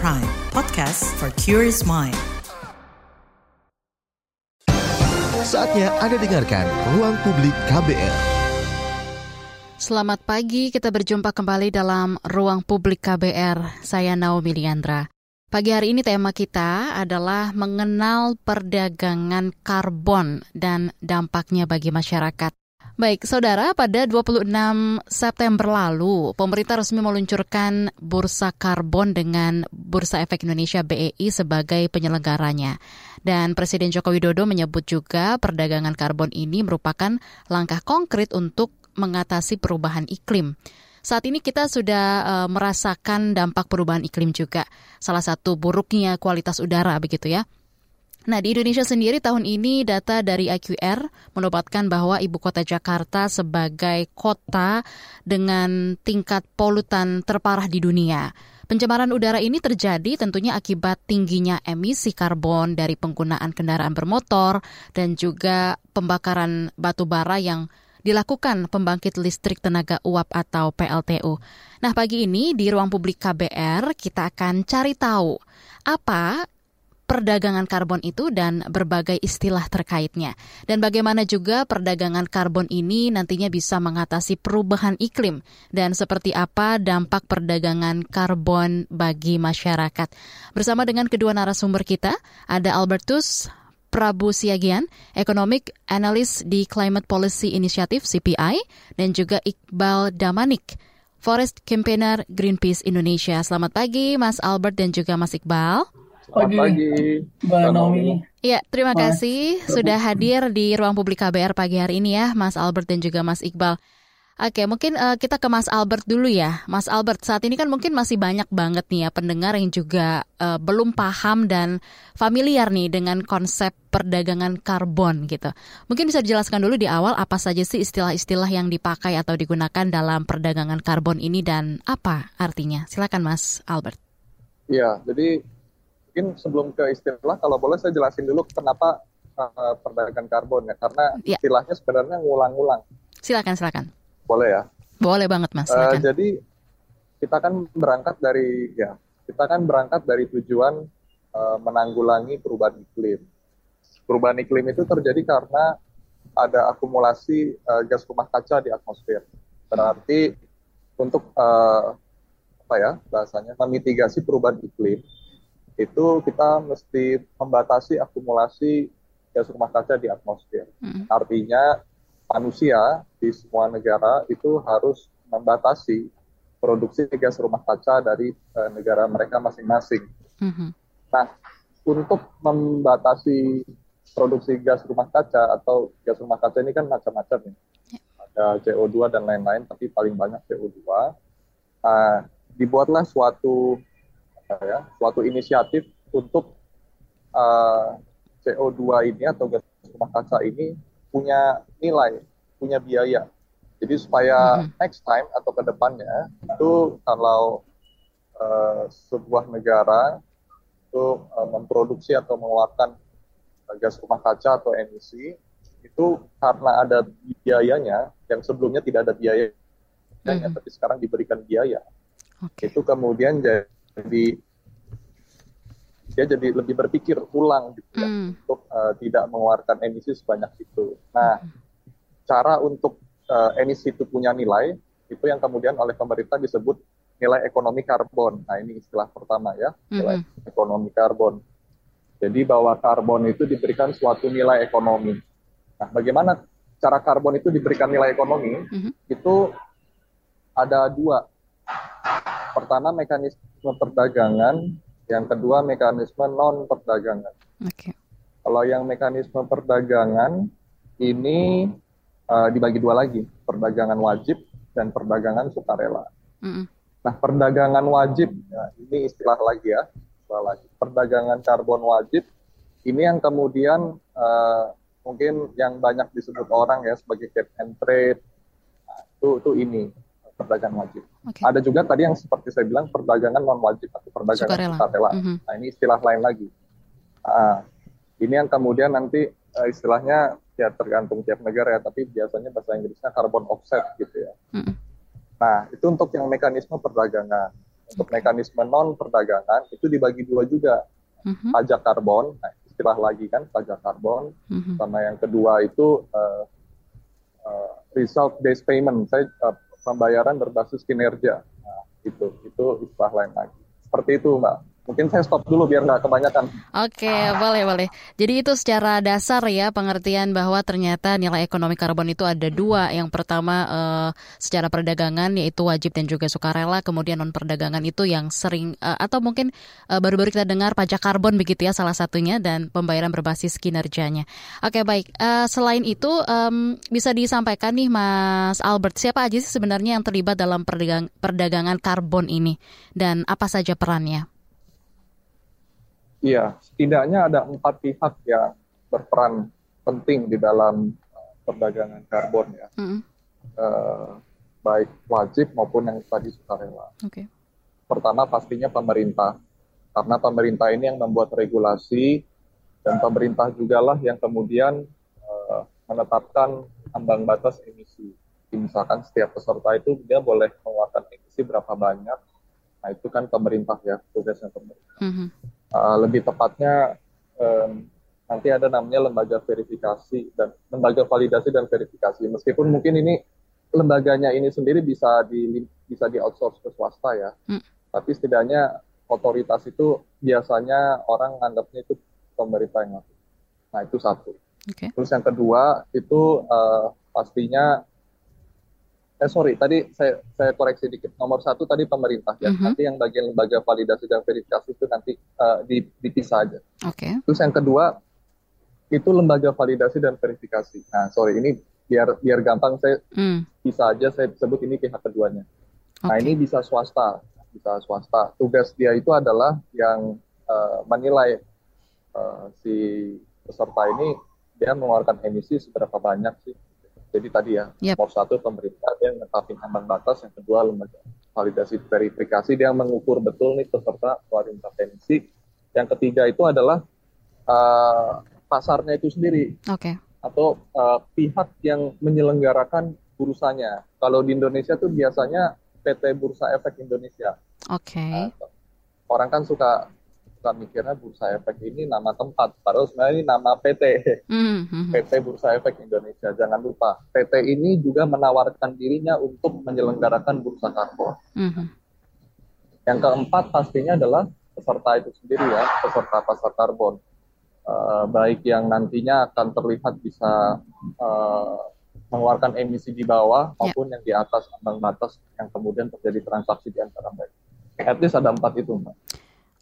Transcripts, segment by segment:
Prime, podcast for curious mind. Saatnya Anda dengarkan Ruang Publik KBR. Selamat pagi, kita berjumpa kembali dalam Ruang Publik KBR. Saya Naomi Liandra. Pagi hari ini tema kita adalah mengenal perdagangan karbon dan dampaknya bagi masyarakat. Baik, saudara, pada 26 September lalu, pemerintah resmi meluncurkan Bursa Karbon dengan Bursa Efek Indonesia BEI sebagai penyelenggaranya. Dan Presiden Joko Widodo menyebut juga perdagangan karbon ini merupakan langkah konkret untuk mengatasi perubahan iklim. Saat ini kita sudah uh, merasakan dampak perubahan iklim juga. Salah satu buruknya kualitas udara begitu ya. Nah, di Indonesia sendiri tahun ini data dari IQR mendapatkan bahwa ibu kota Jakarta sebagai kota dengan tingkat polutan terparah di dunia. Pencemaran udara ini terjadi tentunya akibat tingginya emisi karbon dari penggunaan kendaraan bermotor dan juga pembakaran batu bara yang dilakukan pembangkit listrik tenaga uap atau PLTU. Nah, pagi ini di ruang publik KBR kita akan cari tahu apa perdagangan karbon itu dan berbagai istilah terkaitnya. Dan bagaimana juga perdagangan karbon ini nantinya bisa mengatasi perubahan iklim dan seperti apa dampak perdagangan karbon bagi masyarakat. Bersama dengan kedua narasumber kita, ada Albertus Prabu Siagian, Economic Analyst di Climate Policy Initiative CPI, dan juga Iqbal Damanik, Forest Campaigner Greenpeace Indonesia. Selamat pagi Mas Albert dan juga Mas Iqbal. Selamat pagi, Mbak Naomi. Iya, terima Mas. kasih sudah hadir di ruang publik KBR pagi hari ini ya, Mas Albert dan juga Mas Iqbal. Oke, mungkin uh, kita ke Mas Albert dulu ya. Mas Albert, saat ini kan mungkin masih banyak banget nih ya pendengar yang juga uh, belum paham dan familiar nih dengan konsep perdagangan karbon gitu. Mungkin bisa dijelaskan dulu di awal apa saja sih istilah-istilah yang dipakai atau digunakan dalam perdagangan karbon ini dan apa artinya? Silakan Mas Albert. Iya, jadi mungkin sebelum ke istilah, kalau boleh saya jelasin dulu kenapa uh, perdagangan karbon ya, karena ya. istilahnya sebenarnya ngulang-ngulang. Silakan, silakan. Boleh ya? Boleh banget, Mas. Uh, jadi kita kan berangkat dari ya, kita kan berangkat dari tujuan uh, menanggulangi perubahan iklim. Perubahan iklim itu terjadi karena ada akumulasi uh, gas rumah kaca di atmosfer. Berarti untuk uh, apa ya bahasanya memitigasi perubahan iklim itu kita mesti membatasi akumulasi gas rumah kaca di atmosfer. Hmm. Artinya manusia di semua negara itu harus membatasi produksi gas rumah kaca dari uh, negara mereka masing-masing. Hmm. Nah, untuk membatasi produksi gas rumah kaca atau gas rumah kaca ini kan macam-macam ya. Yeah. Ada CO2 dan lain-lain, tapi paling banyak CO2. Nah, dibuatlah suatu ya, suatu inisiatif untuk uh, eh, CO2 ini atau gas rumah kaca ini punya nilai, punya biaya. Jadi supaya mm-hmm. next time atau ke depannya itu kalau uh, sebuah negara itu uh, memproduksi atau mengeluarkan gas rumah kaca atau emisi itu karena ada biayanya yang sebelumnya tidak ada biaya, mm-hmm. tapi sekarang diberikan biaya. Okay. Itu kemudian jadi dia jadi lebih berpikir ulang gitu ya mm. untuk uh, tidak mengeluarkan emisi sebanyak itu. Nah, mm. cara untuk uh, emisi itu punya nilai itu yang kemudian oleh pemerintah disebut nilai ekonomi karbon. Nah, ini istilah pertama ya, nilai mm. ekonomi karbon. Jadi bahwa karbon itu diberikan suatu nilai ekonomi. Nah, bagaimana cara karbon itu diberikan nilai ekonomi? Mm -hmm. Itu ada dua. Pertama mekanisme perdagangan yang kedua mekanisme non perdagangan. Okay. Kalau yang mekanisme perdagangan ini uh, dibagi dua lagi, perdagangan wajib dan perdagangan sukarela. Mm -hmm. Nah, perdagangan wajib ya, ini istilah lagi ya, istilah lagi. Perdagangan karbon wajib ini yang kemudian uh, mungkin yang banyak disebut orang ya sebagai cap and trade. Nah, itu itu ini perdagangan wajib. Okay. Ada juga tadi yang seperti saya bilang perdagangan non wajib atau perdagangan sukarela. sukarela. Mm -hmm. Nah ini istilah lain lagi. Nah, ini yang kemudian nanti uh, istilahnya ya tergantung tiap negara ya, tapi biasanya bahasa Inggrisnya carbon offset gitu ya. Mm -hmm. Nah itu untuk yang mekanisme perdagangan. Untuk mekanisme non perdagangan itu dibagi dua juga. Mhm, Pajak karbon, nah, istilah lagi kan pajak karbon, mhm. sama yang kedua itu uh, uh, result based payment. Saya uh, pembayaran berbasis kinerja. Nah, itu itu istilah lain lagi. Seperti itu, Mbak. Mungkin saya stop dulu biar nggak kebanyakan. Oke, boleh boleh. Jadi itu secara dasar ya pengertian bahwa ternyata nilai ekonomi karbon itu ada dua. Yang pertama eh, secara perdagangan yaitu wajib dan juga sukarela. Kemudian non perdagangan itu yang sering eh, atau mungkin eh, baru-baru kita dengar pajak karbon begitu ya salah satunya dan pembayaran berbasis kinerjanya. Oke baik. Eh, selain itu bisa disampaikan nih Mas Albert siapa aja sih sebenarnya yang terlibat dalam perdagang- perdagangan karbon ini dan apa saja perannya? Iya, setidaknya ada empat pihak yang berperan penting di dalam uh, perdagangan karbon ya, Mm-mm. Eh, baik wajib maupun yang tadi sukarela. Oke. Pertama pastinya pemerintah, karena pemerintah ini yang membuat regulasi dan pemerintah juga lah yang kemudian eh, menetapkan ambang batas emisi. Misalkan setiap peserta itu dia boleh mengeluarkan emisi berapa banyak. Nah itu kan pemerintah ya, tugasnya pemerintah. Mhm. Uh, lebih tepatnya em, nanti ada namanya lembaga verifikasi dan lembaga validasi dan verifikasi. Meskipun mungkin ini lembaganya ini sendiri bisa di bisa di outsource ke swasta ya, Hmm. tapi setidaknya otoritas itu biasanya orang anggapnya itu pemerintah yang ngatur. Nah itu satu. Oke. Terus yang kedua itu eh, pastinya eh sorry tadi saya saya koreksi dikit nomor satu tadi pemerintah ya Mhm. nanti yang bagian lembaga validasi dan verifikasi itu nanti di- dipisah aja Oke. terus yang kedua itu lembaga validasi dan verifikasi nah sorry ini biar biar gampang saya Hmm. bisa aja saya sebut ini pihak keduanya nah Oke. ini bisa swasta bisa swasta tugas dia itu adalah yang eh, menilai eh, si peserta ini dia mengeluarkan emisi seberapa banyak sih jadi tadi ya Yap. nomor satu pemerintah dia netapin ambang batas yang kedua lembaga validasi verifikasi dia mengukur betul nih peserta keluarin berapa emisi yang ketiga itu adalah eh, pasarnya itu sendiri Oke. atau uh, pihak yang menyelenggarakan bursanya. Kalau di Indonesia tuh biasanya PT Bursa Efek Indonesia. Oke. Nah, orang kan suka suka mikirnya Bursa Efek ini nama tempat, padahal sebenarnya ini nama PT. Hmm, hmm. PT Bursa Efek Indonesia. Jangan lupa, PT ini juga menawarkan dirinya untuk menyelenggarakan bursa karbon. Hmm, hmm. Yang keempat pastinya adalah peserta itu sendiri ya, peserta pasar karbon. Eh, baik yang nantinya akan terlihat bisa eh, mengeluarkan emisi di bawah Ya. maupun yang di atas ambang batas yang kemudian terjadi transaksi di antara mereka. At least ada empat itu, Mbak.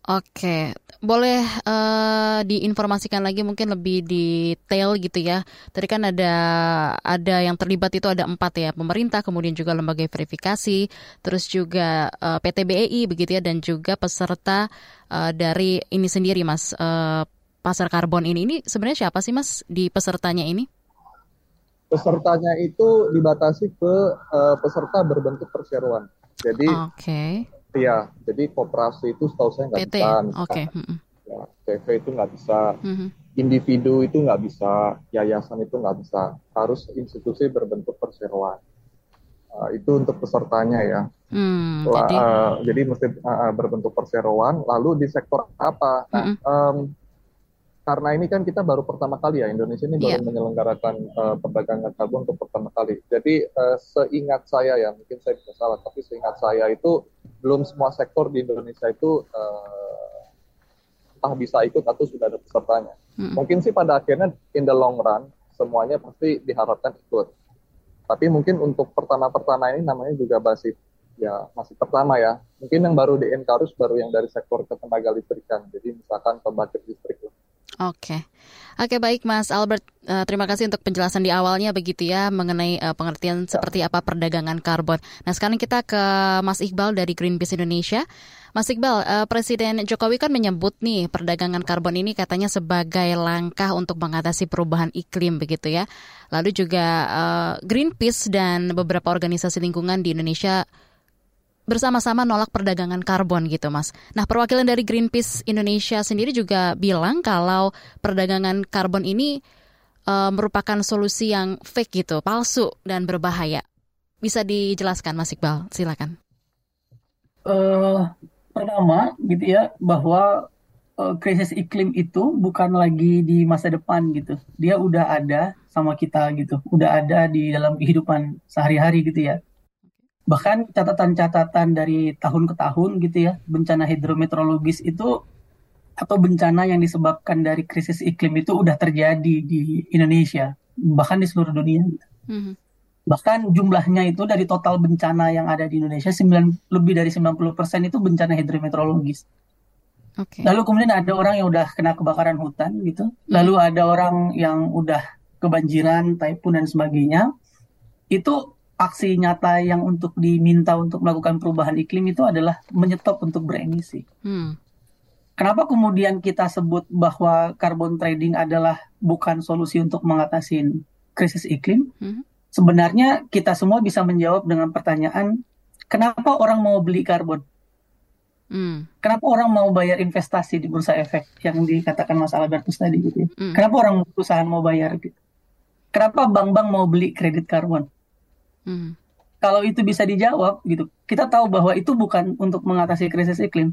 Oke, boleh eh, diinformasikan lagi mungkin lebih detail gitu ya. Tadi kan ada ada yang terlibat itu ada empat ya, pemerintah, kemudian juga lembaga verifikasi, terus juga eh, PT BEI begitu ya, dan juga peserta eh, dari ini sendiri mas eh, pasar karbon ini. Ini sebenarnya siapa sih mas di pesertanya ini? Pesertanya itu dibatasi ke eh, peserta berbentuk perseroan. Jadi, Oke, ya, jadi koperasi itu setahu saya nggak bisa. ya? misalkan, Oke, hmm, hmm. ya, CV itu nggak bisa. Hmm, individu itu nggak bisa, yayasan itu nggak bisa, harus institusi berbentuk perseroan. Uh, itu untuk pesertanya ya. hmm, La- jadi uh, jadi mesti uh, berbentuk perseroan. Lalu di sektor apa? Nah, Mm-mm. em, karena ini kan kita baru pertama kali ya Indonesia ini baru Iya. menyelenggarakan uh, perdagangan karbon untuk pertama kali. Jadi uh, seingat saya ya, mungkin saya bisa salah, tapi seingat saya itu belum semua sektor di Indonesia itu uh, entah bisa ikut atau sudah ada pesertanya. hmm, Mungkin sih pada akhirnya in the long run semuanya pasti diharapkan ikut. Tapi mungkin untuk pertama-pertama ini namanya juga masih ya masih pertama ya. Mungkin yang baru di encourage baru yang dari sektor ketenaga listrikan. Jadi misalkan pembangkit listrik. Oke, oke baik Mas Albert. Eh, terima kasih untuk penjelasan di awalnya begitu ya mengenai eh, pengertian seperti apa perdagangan karbon. Nah sekarang kita ke Mas Iqbal dari Greenpeace Indonesia. Mas Iqbal, eh, Presiden Jokowi kan menyebut nih perdagangan karbon ini katanya sebagai langkah untuk mengatasi perubahan iklim begitu ya. Lalu juga Greenpeace dan beberapa organisasi lingkungan di Indonesia bersama-sama nolak perdagangan karbon gitu mas. Nah perwakilan dari Greenpeace Indonesia sendiri juga bilang kalau perdagangan karbon ini eh, merupakan solusi yang fake gitu, palsu dan berbahaya. Bisa dijelaskan Mas Iqbal, silakan. uh, pertama gitu ya bahwa uh, krisis iklim itu bukan lagi di masa depan gitu. Dia udah ada sama kita gitu, udah ada di dalam kehidupan sehari-hari gitu ya. Bahkan catatan-catatan dari tahun ke tahun gitu ya, bencana hidrometeorologis itu atau bencana yang disebabkan dari krisis iklim itu udah terjadi di Indonesia, bahkan di seluruh dunia. Mm-hmm. Bahkan jumlahnya itu dari total bencana yang ada di Indonesia 9, lebih dari 90% itu bencana hidrometeorologis. Okay. Lalu kemudian ada orang yang udah kena kebakaran hutan gitu. Lalu ada orang yang udah kebanjiran, typhoon dan sebagainya. Itu aksi nyata yang untuk diminta untuk melakukan perubahan iklim itu adalah menyetop untuk beremisi. Hmm. Kenapa kemudian kita sebut bahwa carbon trading adalah bukan solusi untuk mengatasi krisis iklim? Hmm. Sebenarnya kita semua bisa menjawab dengan pertanyaan, kenapa orang mau beli karbon? Hmm. Kenapa orang mau bayar investasi di bursa efek yang dikatakan Mas Albertus tadi gitu ya? Hmm. Kenapa orang perusahaan mau bayar gitu? Kenapa bank-bank mau beli kredit karbon? Hmm. Kalau itu bisa dijawab gitu, kita tahu bahwa itu bukan untuk mengatasi krisis iklim.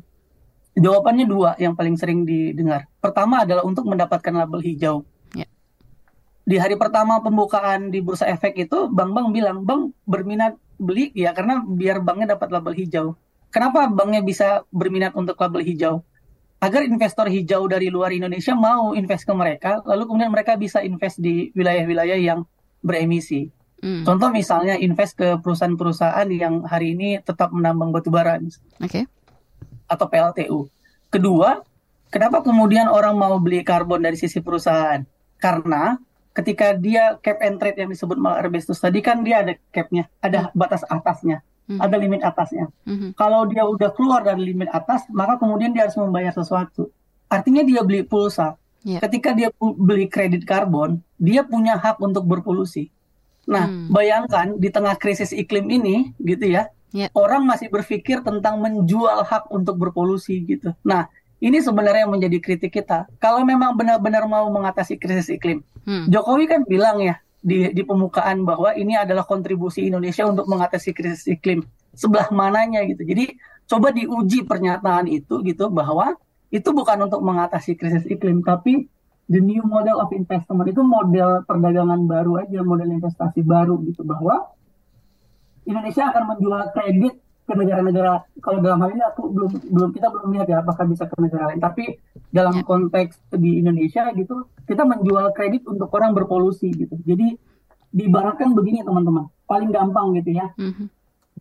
Jawabannya dua yang paling sering didengar. Pertama adalah untuk mendapatkan label hijau. Yeah. Di hari pertama pembukaan di bursa efek itu, bank-bank bilang, bank berminat beli ya karena biar banknya dapat label hijau Kenapa banknya bisa berminat untuk label hijau? Agar investor hijau dari luar Indonesia mau invest ke mereka, lalu kemudian mereka bisa invest di wilayah-wilayah yang beremisi. Hmm. Contoh misalnya invest ke perusahaan-perusahaan yang hari ini tetap menambang batu bara, okay. atau PLTU. Kedua, kenapa kemudian orang mau beli karbon dari sisi perusahaan? Karena ketika dia cap and trade yang disebut Mal Arbestus tadi kan dia ada capnya, ada hmm. batas atasnya hmm. ada limit atasnya. Hmm. Kalau dia udah keluar dari limit atas, maka kemudian dia harus membayar sesuatu. Artinya dia beli pulsa. Yeah. Ketika dia beli kredit karbon, dia punya hak untuk berpolusi. Nah, hmm. bayangkan di tengah krisis iklim ini, gitu ya, yeah. orang masih berpikir tentang menjual hak untuk berpolusi gitu. Nah, ini sebenarnya yang menjadi kritik kita. Kalau memang benar-benar mau mengatasi krisis iklim, hmm. Jokowi kan bilang ya, di, di pemukaan bahwa ini adalah kontribusi Indonesia untuk mengatasi krisis iklim. Sebelah mananya gitu. Jadi coba diuji pernyataan itu gitu bahwa itu bukan untuk mengatasi krisis iklim tapi the new model of investment itu model perdagangan baru aja, model investasi baru gitu bahwa Indonesia akan menjual kredit ke negara-negara kalau dalam hal ini aku belum belum kita belum lihat ya apakah bisa ke negara lain. Tapi dalam ya. konteks di Indonesia gitu kita menjual kredit untuk orang berpolusi gitu. Jadi dibaratkan begini teman-teman. Paling gampang gitu ya. Mm-hmm.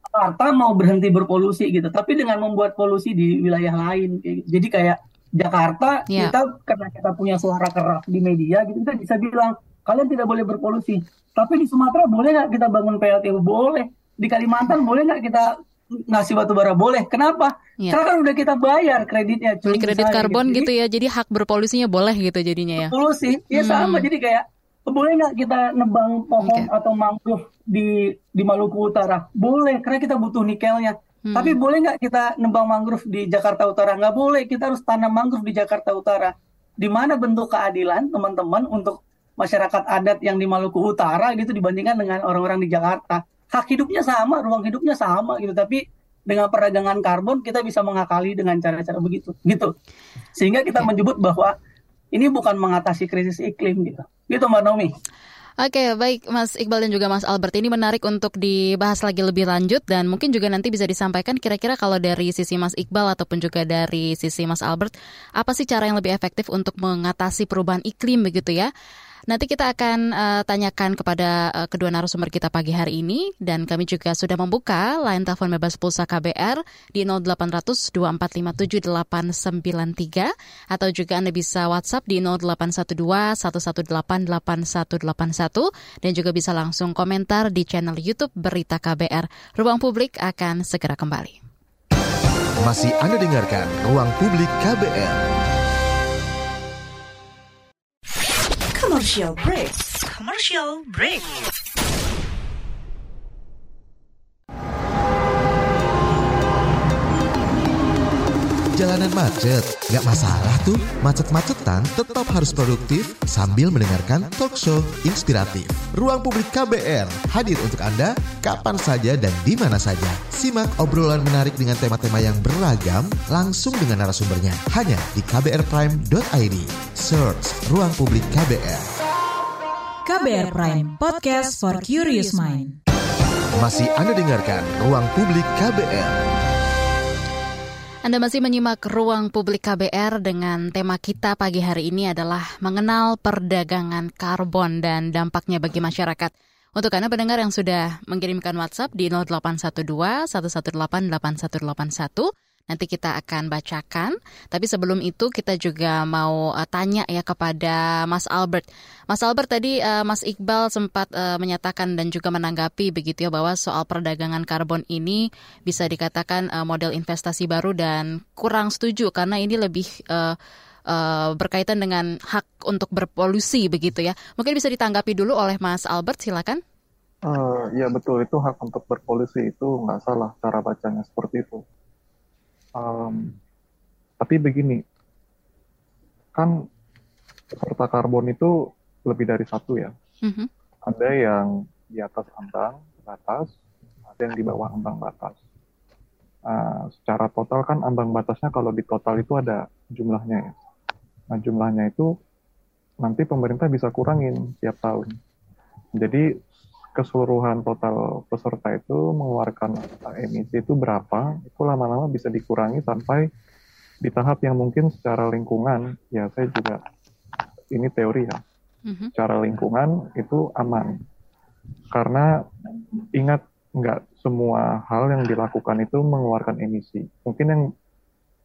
Jakarta mau berhenti berpolusi gitu tapi dengan membuat polusi di wilayah lain jadi kayak Jakarta yeah. kita karena kita punya suara keras di media gitu kita bisa bilang kalian tidak boleh berpolusi tapi di Sumatera boleh nggak kita bangun PLTU boleh di Kalimantan boleh nggak kita ngasih batu bara boleh. Kenapa? Ya. Karena kan udah kita bayar kreditnya. Beli kredit karbon gitu. gitu ya, jadi hak berpolusinya boleh gitu jadinya ya. Polusi, ya hmm. sama. Jadi kayak boleh nggak kita nebang pohon okay. atau mangrove di di Maluku Utara? Boleh, karena kita butuh nikelnya. Hmm. Tapi boleh nggak kita nebang mangrove di Jakarta Utara? Nggak boleh, kita harus tanam mangrove di Jakarta Utara. Di mana bentuk keadilan teman-teman untuk masyarakat adat yang di Maluku Utara gitu dibandingkan dengan orang-orang di Jakarta? hak hidupnya sama, ruang hidupnya sama gitu, tapi dengan perdagangan karbon kita bisa mengakali dengan cara-cara begitu, gitu. Sehingga kita menyebut bahwa ini bukan mengatasi krisis iklim gitu. Gitu Mbak Naomi. Oke, baik Mas Iqbal dan juga Mas Albert. Ini menarik untuk dibahas lagi lebih lanjut dan mungkin juga nanti bisa disampaikan kira-kira kalau dari sisi Mas Iqbal ataupun juga dari sisi Mas Albert, apa sih cara yang lebih efektif untuk mengatasi perubahan iklim begitu ya? Nanti kita akan uh, tanyakan kepada uh, kedua narasumber kita pagi hari ini dan kami juga sudah membuka line telepon bebas pulsa KBR di 0800 2457 893 atau juga Anda bisa WhatsApp di 0812 118 8181 dan juga bisa langsung komentar di channel YouTube Berita KBR. Ruang Publik akan segera kembali. Masih Anda dengarkan Ruang Publik KBR. Commercial break. Commercial break. Jalanan macet, nggak masalah tuh. Macet-macetan tetap harus produktif sambil mendengarkan talk show inspiratif. Ruang Publik KBR hadir untuk Anda kapan saja dan di mana saja. Simak obrolan menarik dengan tema-tema yang beragam langsung dengan narasumbernya. Hanya di kbrprime.id. Search Ruang Publik KBR. KBR Prime, podcast for curious mind. Masih Anda dengarkan Ruang Publik KBR. Anda masih menyimak ruang publik KBR dengan tema kita pagi hari ini adalah mengenal perdagangan karbon dan dampaknya bagi masyarakat. Untuk Anda pendengar yang sudah mengirimkan WhatsApp di 0812 118 8181 Nanti kita akan bacakan. Tapi sebelum itu kita juga mau uh, tanya ya kepada Mas Albert. Mas Albert tadi uh, Mas Iqbal sempat uh, menyatakan dan juga menanggapi begitu ya bahwa soal perdagangan karbon ini bisa dikatakan uh, model investasi baru dan kurang setuju karena ini lebih uh, uh, berkaitan dengan hak untuk berpolusi begitu ya. Mungkin bisa ditanggapi dulu oleh Mas Albert, silakan. Uh, ya betul itu hak untuk berpolusi itu nggak salah cara bacanya seperti itu. Um, tapi begini, kan peserta karbon itu lebih dari satu ya. Mm-hmm. Ada yang di atas ambang batas, ada yang di bawah ambang batas. Uh, secara total kan ambang batasnya kalau di total itu ada jumlahnya ya. Nah jumlahnya itu nanti pemerintah bisa kurangin tiap tahun. Jadi keseluruhan total peserta itu mengeluarkan emisi itu berapa, itu lama-lama bisa dikurangi sampai di tahap yang mungkin secara lingkungan, ya saya juga, ini teori ya, mm-hmm. secara lingkungan itu aman. Karena ingat, nggak semua hal yang dilakukan itu mengeluarkan emisi. Mungkin yang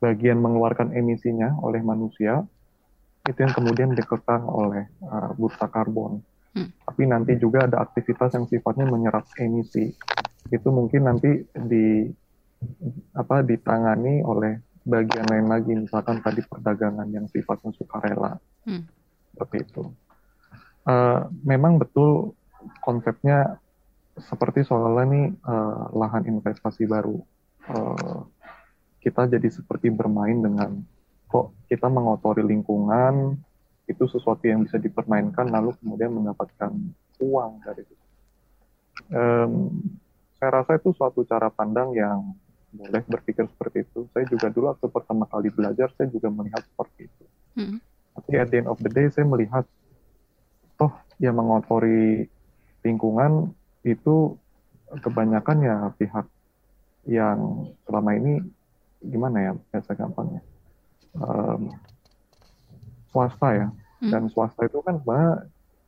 bagian mengeluarkan emisinya oleh manusia, itu yang kemudian dikekang oleh uh, bursa karbon. Hmm. Tapi nanti juga ada aktivitas yang sifatnya menyerap emisi. Itu mungkin nanti di apa ditangani oleh bagian lain lagi, misalkan tadi perdagangan yang sifatnya sukarela. Hmm. Seperti itu. Uh, memang betul konsepnya seperti soalnya nih uh, lahan investasi baru. Uh, kita jadi seperti bermain dengan kok kita mengotori lingkungan, itu sesuatu yang bisa dipermainkan lalu kemudian mendapatkan uang dari itu. Um, saya rasa itu suatu cara pandang yang boleh berpikir seperti itu. Saya juga dulu waktu pertama kali belajar, saya juga melihat seperti itu. Hmm. Tapi at the end of the day, saya melihat, toh yang mengotori lingkungan itu kebanyakan ya pihak yang selama ini gimana ya, biasa gampangnya, um, swasta ya hmm. dan swasta itu kan sebenarnya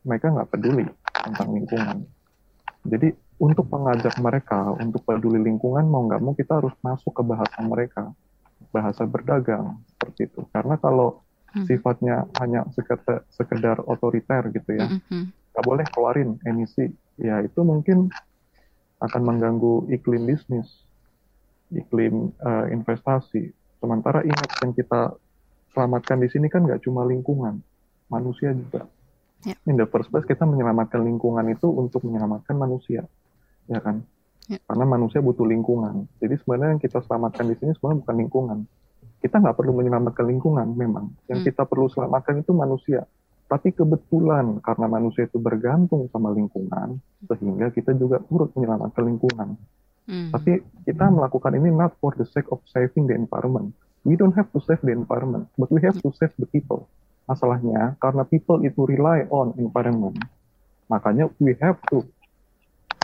mereka nggak peduli tentang lingkungan jadi untuk mengajak mereka untuk peduli lingkungan mau nggak mau kita harus masuk ke bahasa mereka bahasa berdagang seperti itu karena kalau hmm. sifatnya hanya sekedar, sekedar otoriter gitu ya hmm. nggak boleh keluarin emisi ya itu mungkin akan mengganggu iklim bisnis iklim uh, investasi sementara ingat yang kita selamatkan di sini kan nggak cuma lingkungan, manusia juga. Yeah. In the first place kita menyelamatkan lingkungan itu untuk menyelamatkan manusia, ya kan? Yeah. Karena manusia butuh lingkungan. Jadi sebenarnya yang kita selamatkan di sini sebenarnya bukan lingkungan. Kita nggak perlu menyelamatkan lingkungan memang. Yang hmm. kita perlu selamatkan itu manusia. Tapi kebetulan karena manusia itu bergantung sama lingkungan, sehingga kita juga turut menyelamatkan lingkungan. Hmm. Tapi kita melakukan ini not for the sake of saving the environment, we don't have to save the environment, but we have to save the people. Masalahnya, karena people itu rely on environment, makanya we have to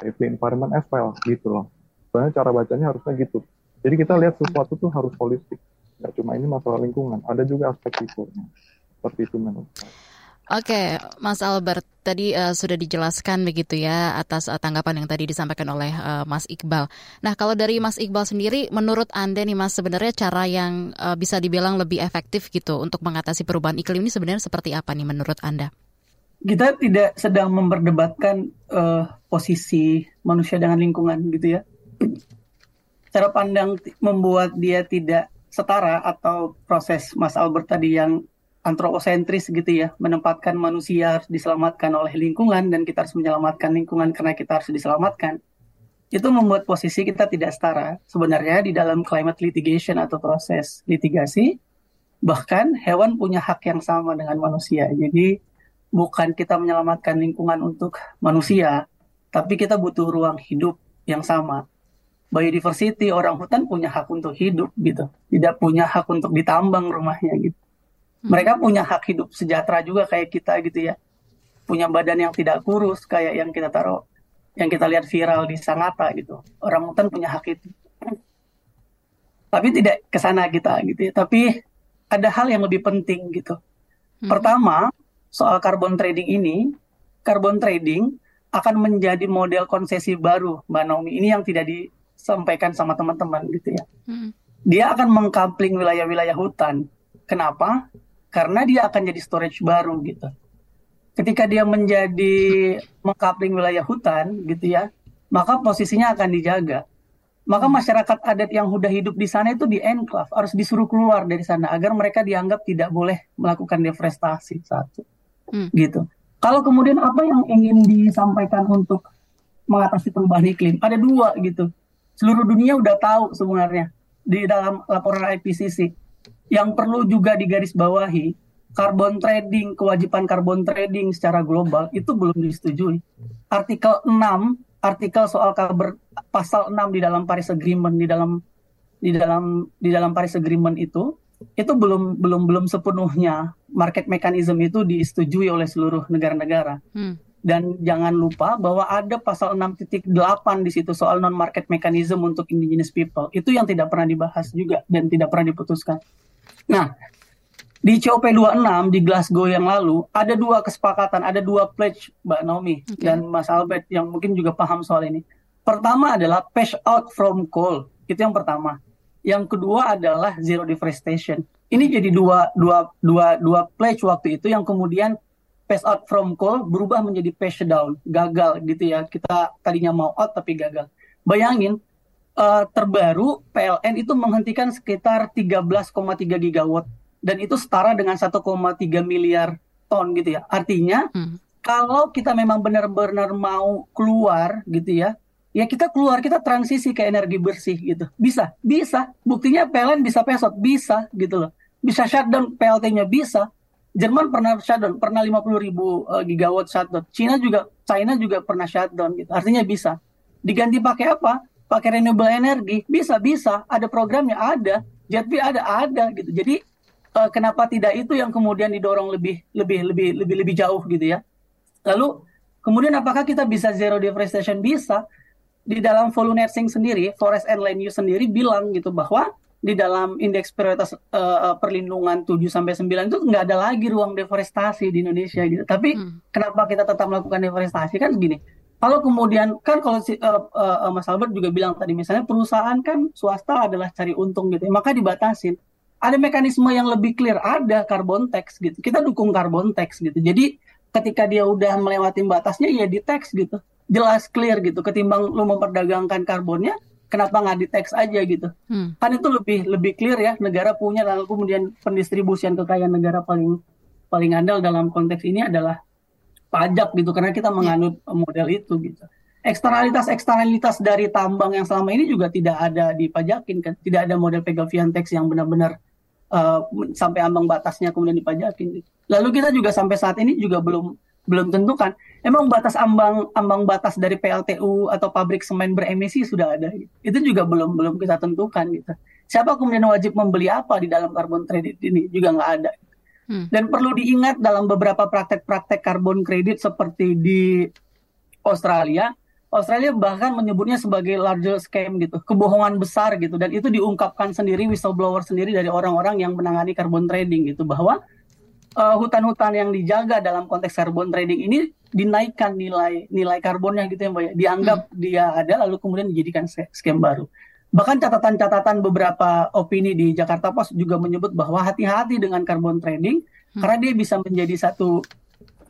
save the environment as well, gitu loh. Sebenarnya cara bacanya harusnya gitu. Jadi kita lihat sesuatu tuh harus holistik. Gak cuma ini masalah lingkungan, ada juga aspek people. Seperti itu menurut saya. Oke, Mas Albert, tadi uh, sudah dijelaskan begitu ya atas uh, tanggapan yang tadi disampaikan oleh uh, Mas Iqbal. Nah, kalau dari Mas Iqbal sendiri, menurut Anda nih Mas, sebenarnya cara yang uh, bisa dibilang lebih efektif gitu untuk mengatasi perubahan iklim ini sebenarnya seperti apa nih menurut Anda? Kita tidak sedang memperdebatkan uh, posisi manusia dengan lingkungan gitu ya. Cara pandang membuat dia tidak setara atau proses Mas Albert tadi yang antroposentris gitu ya, menempatkan manusia harus diselamatkan oleh lingkungan dan kita harus menyelamatkan lingkungan karena kita harus diselamatkan. itu membuat posisi kita tidak setara. Sebenarnya di dalam climate litigation atau proses litigasi, bahkan hewan punya hak yang sama dengan manusia. Jadi bukan kita menyelamatkan lingkungan untuk manusia, tapi kita butuh ruang hidup yang sama. Biodiversity, orang hutan punya hak untuk hidup gitu, tidak punya hak untuk ditambang rumahnya gitu. Hmm. Mereka punya hak hidup sejahtera juga kayak kita gitu ya. Punya badan yang tidak kurus kayak yang kita taruh yang kita lihat viral di Sangatta gitu. Orang hutan punya hak itu. Tapi tidak ke sana kita gitu ya. Tapi ada hal yang lebih penting gitu. Hmm. Pertama, soal carbon trading ini, carbon trading akan menjadi model konsesi baru, Mbak Naomi. Ini yang tidak disampaikan sama teman-teman gitu ya. Hmm. Dia akan mengkapling wilayah-wilayah hutan. Kenapa? Karena dia akan jadi storage baru gitu ketika dia menjadi mengkapling wilayah hutan gitu ya, maka posisinya akan dijaga. Maka hmm. masyarakat adat yang sudah hidup di sana itu di enclave harus disuruh keluar dari sana agar mereka dianggap tidak boleh melakukan deforestasi satu. Hmm. Gitu. Kalau kemudian apa yang ingin disampaikan untuk mengatasi perubahan iklim? Ada dua gitu. Seluruh dunia udah tahu sebenarnya di dalam laporan IPCC. Yang perlu juga digarisbawahi carbon trading, kewajiban carbon trading secara global itu belum disetujui. Artikel 6, artikel soal kabar pasal 6 di dalam Paris Agreement di dalam di dalam di dalam Paris Agreement itu itu belum belum belum sepenuhnya market mechanism itu disetujui oleh seluruh negara-negara. Hmm. Dan jangan lupa bahwa ada pasal 6.8 di situ soal non market mechanism untuk indigenous people. Itu yang tidak pernah dibahas juga dan tidak pernah diputuskan. Nah, di COP26 di Glasgow yang lalu ada dua kesepakatan, ada dua pledge Mbak Naomi okay. dan Mas Albert yang mungkin juga paham soal ini. Pertama adalah phase out from coal, itu yang pertama. Yang kedua adalah zero deforestation. Ini jadi dua dua dua dua pledge waktu itu yang kemudian phase out from coal berubah menjadi phase down, gagal gitu ya. Kita tadinya mau out tapi gagal. Bayangin uh, terbaru PLN itu menghentikan sekitar 13,3 gigawatt dan itu setara dengan 1,3 miliar ton gitu ya. Artinya hmm. kalau kita memang benar-benar mau keluar gitu ya, ya kita keluar kita transisi ke energi bersih gitu. Bisa, bisa. Buktinya PLN bisa pesot, bisa gitu loh. Bisa shutdown PLT-nya bisa. Jerman pernah shutdown, pernah 50 ribu uh, gigawatt shutdown. China juga, China juga pernah shutdown gitu. Artinya bisa. Diganti pakai apa? Pakai renewable energy, bisa bisa. Ada programnya ada, JETP ada ada gitu. Jadi uh, kenapa tidak itu yang kemudian didorong lebih lebih lebih lebih lebih jauh gitu ya. Lalu kemudian apakah kita bisa zero deforestation bisa? Di dalam voluntary sendiri, Forest and Land Use sendiri bilang gitu bahwa di dalam indeks prioritas uh, perlindungan 7 sampai 9 itu nggak ada lagi ruang deforestasi di Indonesia gitu. Tapi hmm. kenapa kita tetap melakukan deforestasi kan begini. Kalau kemudian kan kalau si, uh, uh, Mas Albert juga bilang tadi misalnya perusahaan kan swasta adalah cari untung gitu, maka dibatasin ada mekanisme yang lebih clear, ada carbon tax gitu. Kita dukung carbon tax gitu. Jadi ketika dia udah melewati batasnya ya di tax gitu. Jelas clear gitu. Ketimbang lu memperdagangkan karbonnya, kenapa nggak di tax aja gitu. Hmm. Kan itu lebih lebih clear ya. Negara punya lalu kemudian pendistribusian kekayaan negara paling paling andal dalam konteks ini adalah pajak gitu karena kita menganut model itu gitu. Eksternalitas eksternalitas dari tambang yang selama ini juga tidak ada dipajakin kan, tidak ada model Pegawai tax yang benar-benar uh, sampai ambang batasnya kemudian dipajakin. Lalu kita juga sampai saat ini juga belum belum tentukan. Emang batas ambang ambang batas dari PLTU atau pabrik semen beremisi sudah ada. Itu juga belum belum kita tentukan gitu. Siapa kemudian wajib membeli apa di dalam carbon credit ini juga nggak ada. Hmm. Dan perlu diingat dalam beberapa praktek-praktek carbon credit seperti di Australia, Australia bahkan menyebutnya sebagai larger scam gitu, kebohongan besar gitu, dan itu diungkapkan sendiri whistleblower sendiri dari orang-orang yang menangani carbon trading gitu, bahwa uh, hutan-hutan yang dijaga dalam konteks carbon trading ini dinaikkan nilai nilai karbonnya gitu ya mbak, ya. dianggap hmm. dia ada lalu kemudian dijadikan scam baru. Bahkan catatan-catatan beberapa opini di Jakarta Post juga menyebut bahwa hati-hati dengan carbon trading hmm. karena dia bisa menjadi satu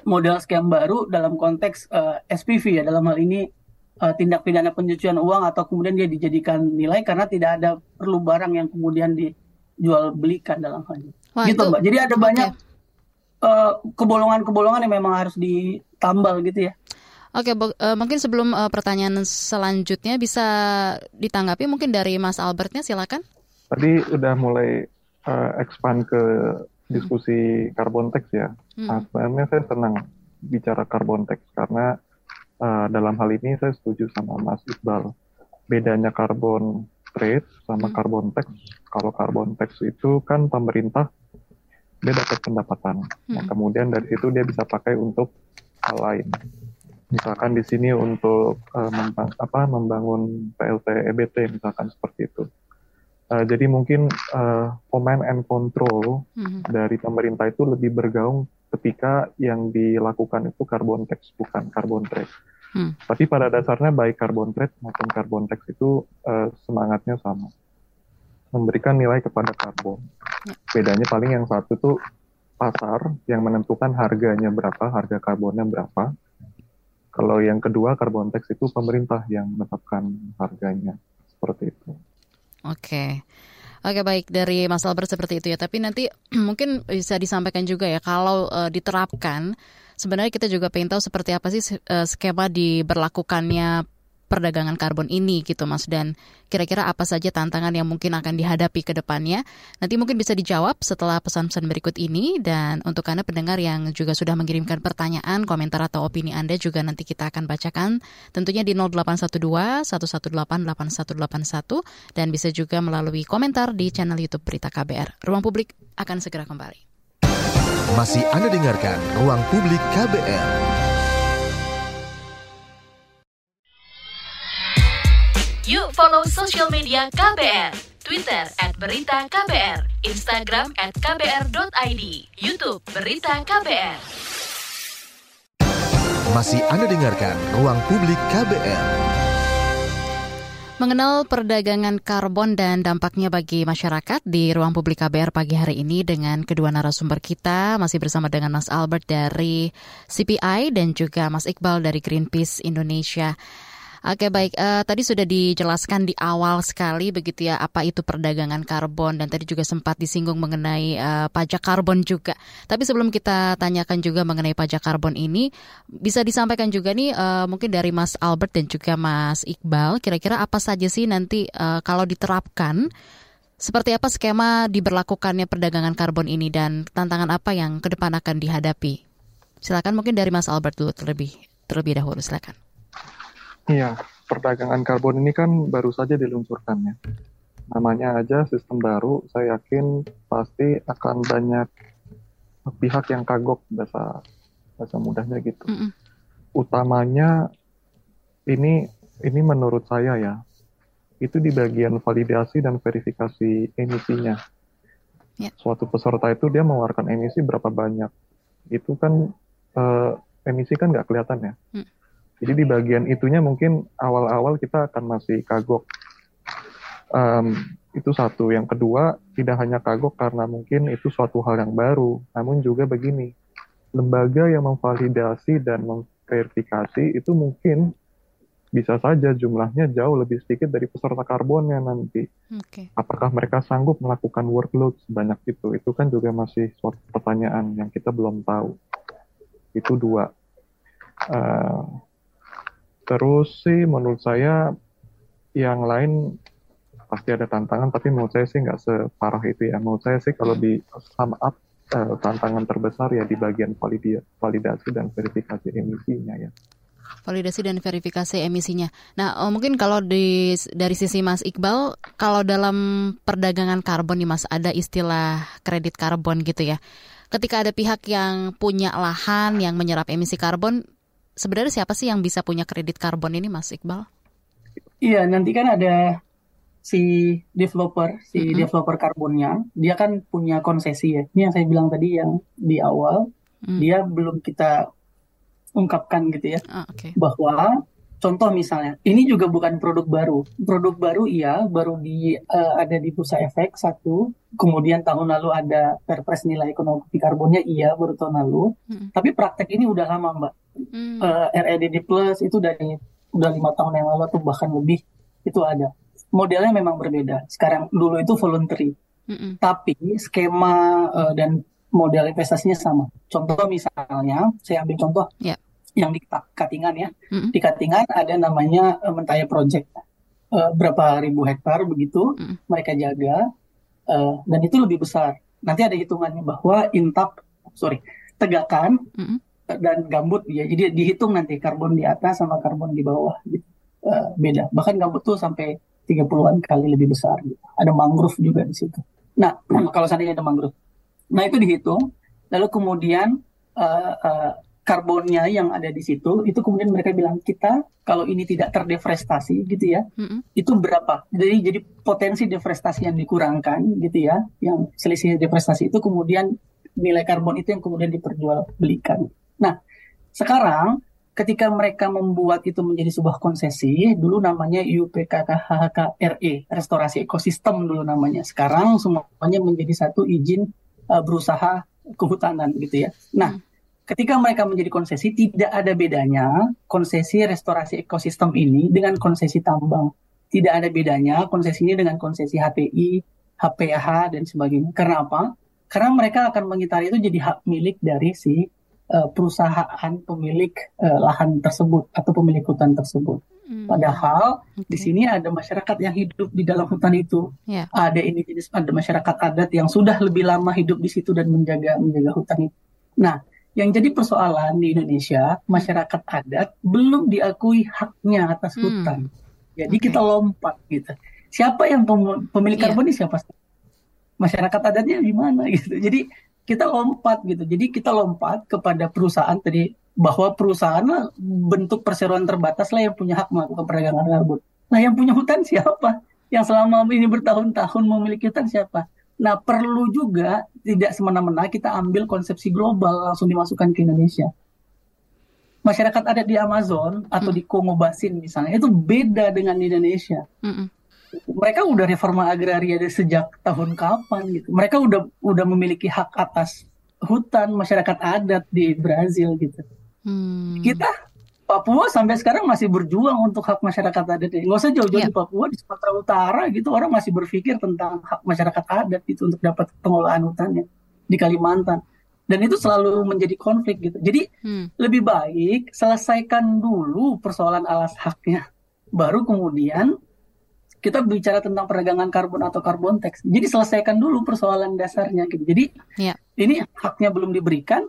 model scam baru dalam konteks uh, eh, SPV ya dalam hal ini uh, tindak pidana pencucian uang atau kemudian dia dijadikan nilai karena tidak ada perlu barang yang kemudian dijual belikan dalam hal ini. Wah, gitu itu, mbak. Jadi ada banyak okay. uh, kebolongan-kebolongan yang memang harus ditambal gitu ya. Oke, uh, mungkin sebelum uh, pertanyaan selanjutnya bisa ditanggapi mungkin dari Mas Albertnya, silakan. Tadi udah mulai uh, expand ke diskusi hmm. carbon tax ya. Hmm. Nah, sebenarnya saya senang bicara carbon tax karena uh, dalam hal ini saya setuju sama Mas Iqbal. Bedanya carbon trade sama hmm. carbon tax. Kalau carbon tax itu kan pemerintah dia dapat pendapatan. Nah, hmm. Nah, kemudian dari situ dia bisa pakai untuk hal lain. Misalkan di sini untuk uh, membang, apa, membangun PLT EBT misalkan seperti itu. Uh, jadi mungkin uh, command and control hmm. dari pemerintah itu lebih bergaung ketika yang dilakukan itu carbon tax bukan carbon trade. Hmm. Tapi pada dasarnya baik carbon trade maupun carbon tax itu uh, semangatnya sama, memberikan nilai kepada karbon. Ya. Bedanya paling yang satu itu pasar yang menentukan harganya berapa, harga karbonnya berapa. Kalau yang kedua carbon tax itu pemerintah yang menetapkan harganya seperti itu. Oke. Okay. Oke baik dari Mas Albert seperti itu ya. Tapi nanti mungkin bisa disampaikan juga ya kalau uh, diterapkan sebenarnya kita juga pengen tahu seperti apa sih uh, skema diberlakukannya perdagangan karbon ini gitu Mas dan kira-kira apa saja tantangan yang mungkin akan dihadapi ke depannya. Nanti mungkin bisa dijawab setelah pesan-pesan berikut ini dan untuk Anda pendengar yang juga sudah mengirimkan pertanyaan, komentar atau opini Anda juga nanti kita akan bacakan tentunya di 0812 118 8181 dan bisa juga melalui komentar di channel YouTube Berita KBR. Ruang Publik akan segera kembali. Masih Anda dengarkan Ruang Publik KBR. Yuk follow social media KBR. Twitter at Berita KBR, Instagram at KBR.id, Youtube Berita KBR. Masih Anda dengarkan Ruang Publik KBR. Mengenal perdagangan karbon dan dampaknya bagi masyarakat di ruang publik KBR pagi hari ini dengan kedua narasumber kita masih bersama dengan Mas Albert dari CPI dan juga Mas Iqbal dari Greenpeace Indonesia. Oke baik, uh, tadi sudah dijelaskan di awal sekali begitu ya apa itu perdagangan karbon dan tadi juga sempat disinggung mengenai uh, pajak karbon juga. Tapi sebelum kita tanyakan juga mengenai pajak karbon ini, bisa disampaikan juga nih uh, mungkin dari Mas Albert dan juga Mas Iqbal, kira-kira apa saja sih nanti uh, kalau diterapkan seperti apa skema diberlakukannya perdagangan karbon ini dan tantangan apa yang ke depan akan dihadapi? Silakan mungkin dari Mas Albert dulu terlebih terlebih dahulu silakan. Iya, perdagangan karbon ini kan baru saja diluncurkan ya. Namanya aja sistem baru, saya yakin pasti akan banyak pihak yang kagok bahasa bahasa mudahnya gitu. Mm -mm. Utamanya ini ini menurut saya ya, itu di bagian validasi dan verifikasi emisinya. Yeah. Suatu peserta itu dia mengeluarkan emisi berapa banyak, itu kan uh, emisi kan nggak kelihatan ya. Mm jadi di bagian itunya mungkin awal-awal kita akan masih kagok. Um, itu satu. Yang kedua, tidak hanya kagok karena mungkin itu suatu hal yang baru, namun juga begini, lembaga yang memvalidasi dan memverifikasi itu mungkin bisa saja jumlahnya jauh lebih sedikit dari peserta karbonnya nanti. Okay. Apakah mereka sanggup melakukan workload sebanyak itu? Itu kan juga masih suatu pertanyaan yang kita belum tahu. Itu dua. Uh, Terus sih menurut saya yang lain pasti ada tantangan, tapi menurut saya sih nggak separah itu ya. Menurut saya sih kalau di sum up uh, tantangan terbesar ya di bagian validasi dan verifikasi emisinya ya. Validasi dan verifikasi emisinya. Nah, oh, mungkin kalau di dari sisi Mas Iqbal, kalau dalam perdagangan karbon nih Mas ada istilah kredit karbon gitu ya. Ketika ada pihak yang punya lahan yang menyerap emisi karbon, sebenarnya siapa sih yang bisa punya kredit karbon ini Mas Iqbal? Iya, nanti kan ada si developer, si mm -hmm. developer karbonnya, dia kan punya konsesi ya. Ini yang saya bilang tadi yang di awal, mm. dia belum kita ungkapkan gitu ya, ah, okay. bahwa contoh misalnya, ini juga bukan produk baru. Produk baru iya, baru di uh, ada di bursa efek satu, kemudian tahun lalu ada Perpres nilai ekonomi karbonnya iya baru tahun lalu. Hmm. Tapi praktek ini udah lama mbak. Hmm. Uh, eh, REDD Plus itu dari udah lima tahun yang lalu atau bahkan lebih itu ada. Modelnya memang berbeda. Sekarang dulu itu voluntary, hmm. tapi skema uh, dan model investasinya sama. Contoh misalnya, saya ambil contoh. Yeah. Yang di Katingan ya. Mm-hmm. Di Katingan ada namanya uh, Mentaya Project. Uh, berapa ribu hektar begitu mm-hmm. mereka jaga uh, dan itu lebih besar. Nanti ada hitungannya bahwa intap sorry tegakan mm-hmm. dan gambut ya. Jadi dihitung nanti karbon di atas sama karbon di bawah gitu. Uh, beda. Bahkan gambut tuh sampai 30-an kali lebih besar gitu. Ada mangrove juga di situ. Nah, kalau seandainya ada mangrove. Nah, itu dihitung lalu kemudian uh, uh, karbonnya yang ada di situ itu kemudian mereka bilang kita kalau ini tidak terdeforestasi gitu ya mm-hmm. itu berapa? Jadi jadi potensi deforestasi yang dikurangkan gitu ya yang selisih deforestasi itu kemudian nilai karbon itu yang kemudian diperjualbelikan. Nah sekarang ketika mereka membuat itu menjadi sebuah konsesi dulu namanya UPKKHKRE restorasi ekosistem dulu namanya. Sekarang semuanya menjadi satu izin uh, berusaha kehutanan gitu ya. Nah mm ketika mereka menjadi konsesi tidak ada bedanya konsesi restorasi ekosistem ini dengan konsesi tambang. Tidak ada bedanya konsesi ini dengan konsesi HTI, HPH dan sebagainya. Karena apa? Karena mereka akan mengitari itu jadi hak milik dari si uh, perusahaan pemilik uh, lahan tersebut atau pemilik hutan tersebut. Hmm. Padahal okay. di sini ada masyarakat yang hidup di dalam hutan itu. Yeah. Ada ini jenis ada masyarakat adat yang sudah lebih lama hidup di situ dan menjaga menjaga hutan itu. Nah, yang jadi persoalan di Indonesia, masyarakat adat belum diakui haknya atas hmm. hutan. Jadi okay. kita lompat gitu. Siapa yang pemilik yeah. karbon ini siapa? Masyarakat adatnya di mana gitu. Jadi kita lompat gitu. Jadi kita lompat kepada perusahaan tadi bahwa perusahaan bentuk perseroan terbatas lah yang punya hak melakukan perdagangan karbon. Nah yang punya hutan siapa? Yang selama ini bertahun-tahun memiliki hutan siapa? Nah, perlu juga tidak semena-mena kita ambil konsepsi global langsung dimasukkan ke Indonesia. Masyarakat ada di Amazon atau mm. di Kongo Basin misalnya itu beda dengan di Indonesia. Mm -mm. Mereka udah reforma agraria dari sejak tahun kapan gitu. Mereka udah udah memiliki hak atas hutan masyarakat adat di Brazil gitu. Mm. Kita Papua sampai sekarang masih berjuang untuk hak masyarakat adat. Nggak usah jauh-jauh yeah. di Papua, di Sumatera Utara gitu orang masih berpikir tentang hak masyarakat adat gitu untuk dapat pengelolaan hutannya di Kalimantan. Dan itu selalu menjadi konflik gitu. Jadi hmm. lebih baik selesaikan dulu persoalan alas haknya, baru kemudian kita bicara tentang perdagangan karbon atau karbon tax. Jadi selesaikan dulu persoalan dasarnya gitu. Jadi yeah. ini haknya belum diberikan,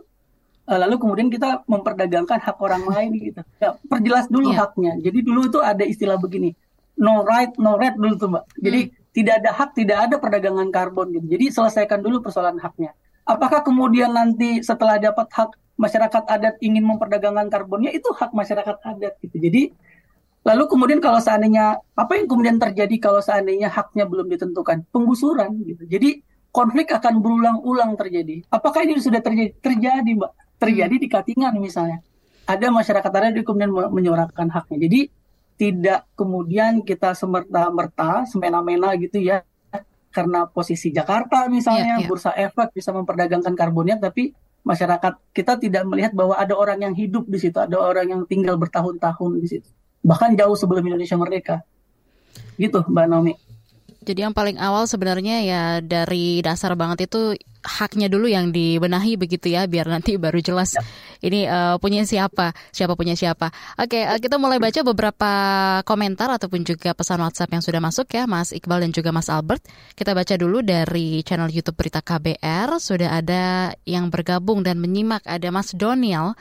lalu kemudian kita memperdagangkan hak orang lain gitu. Ya, perjelas dulu yeah. haknya. Jadi dulu itu ada istilah begini, no right, no right dulu tuh mbak. Jadi hmm. tidak ada hak, tidak ada perdagangan karbon gitu. Jadi selesaikan dulu persoalan haknya. Apakah kemudian nanti setelah dapat hak masyarakat adat ingin memperdagangkan karbonnya itu hak masyarakat adat gitu. Jadi lalu kemudian kalau seandainya apa yang kemudian terjadi kalau seandainya haknya belum ditentukan penggusuran gitu. Jadi konflik akan berulang-ulang terjadi. Apakah ini sudah terjadi? Terjadi, Mbak terjadi di Katingan misalnya. Ada masyarakat adat yang kemudian menyuarakan haknya. Jadi tidak kemudian kita semerta-merta, semena-mena gitu ya, karena posisi Jakarta misalnya, yeah, yeah. bursa efek bisa memperdagangkan karbonnya, tapi masyarakat kita tidak melihat bahwa ada orang yang hidup di situ, ada orang yang tinggal bertahun-tahun di situ. Bahkan jauh sebelum Indonesia merdeka. Gitu, Mbak Naomi. Jadi yang paling awal sebenarnya ya dari dasar banget itu haknya dulu yang dibenahi begitu ya biar nanti baru jelas ya. ini uh, punya siapa, siapa punya siapa. Oke, uh, kita mulai baca beberapa komentar ataupun juga pesan WhatsApp yang sudah masuk ya Mas Iqbal dan juga Mas Albert. Kita baca dulu dari channel YouTube Berita KBR sudah ada yang bergabung dan menyimak ada Mas Doniel.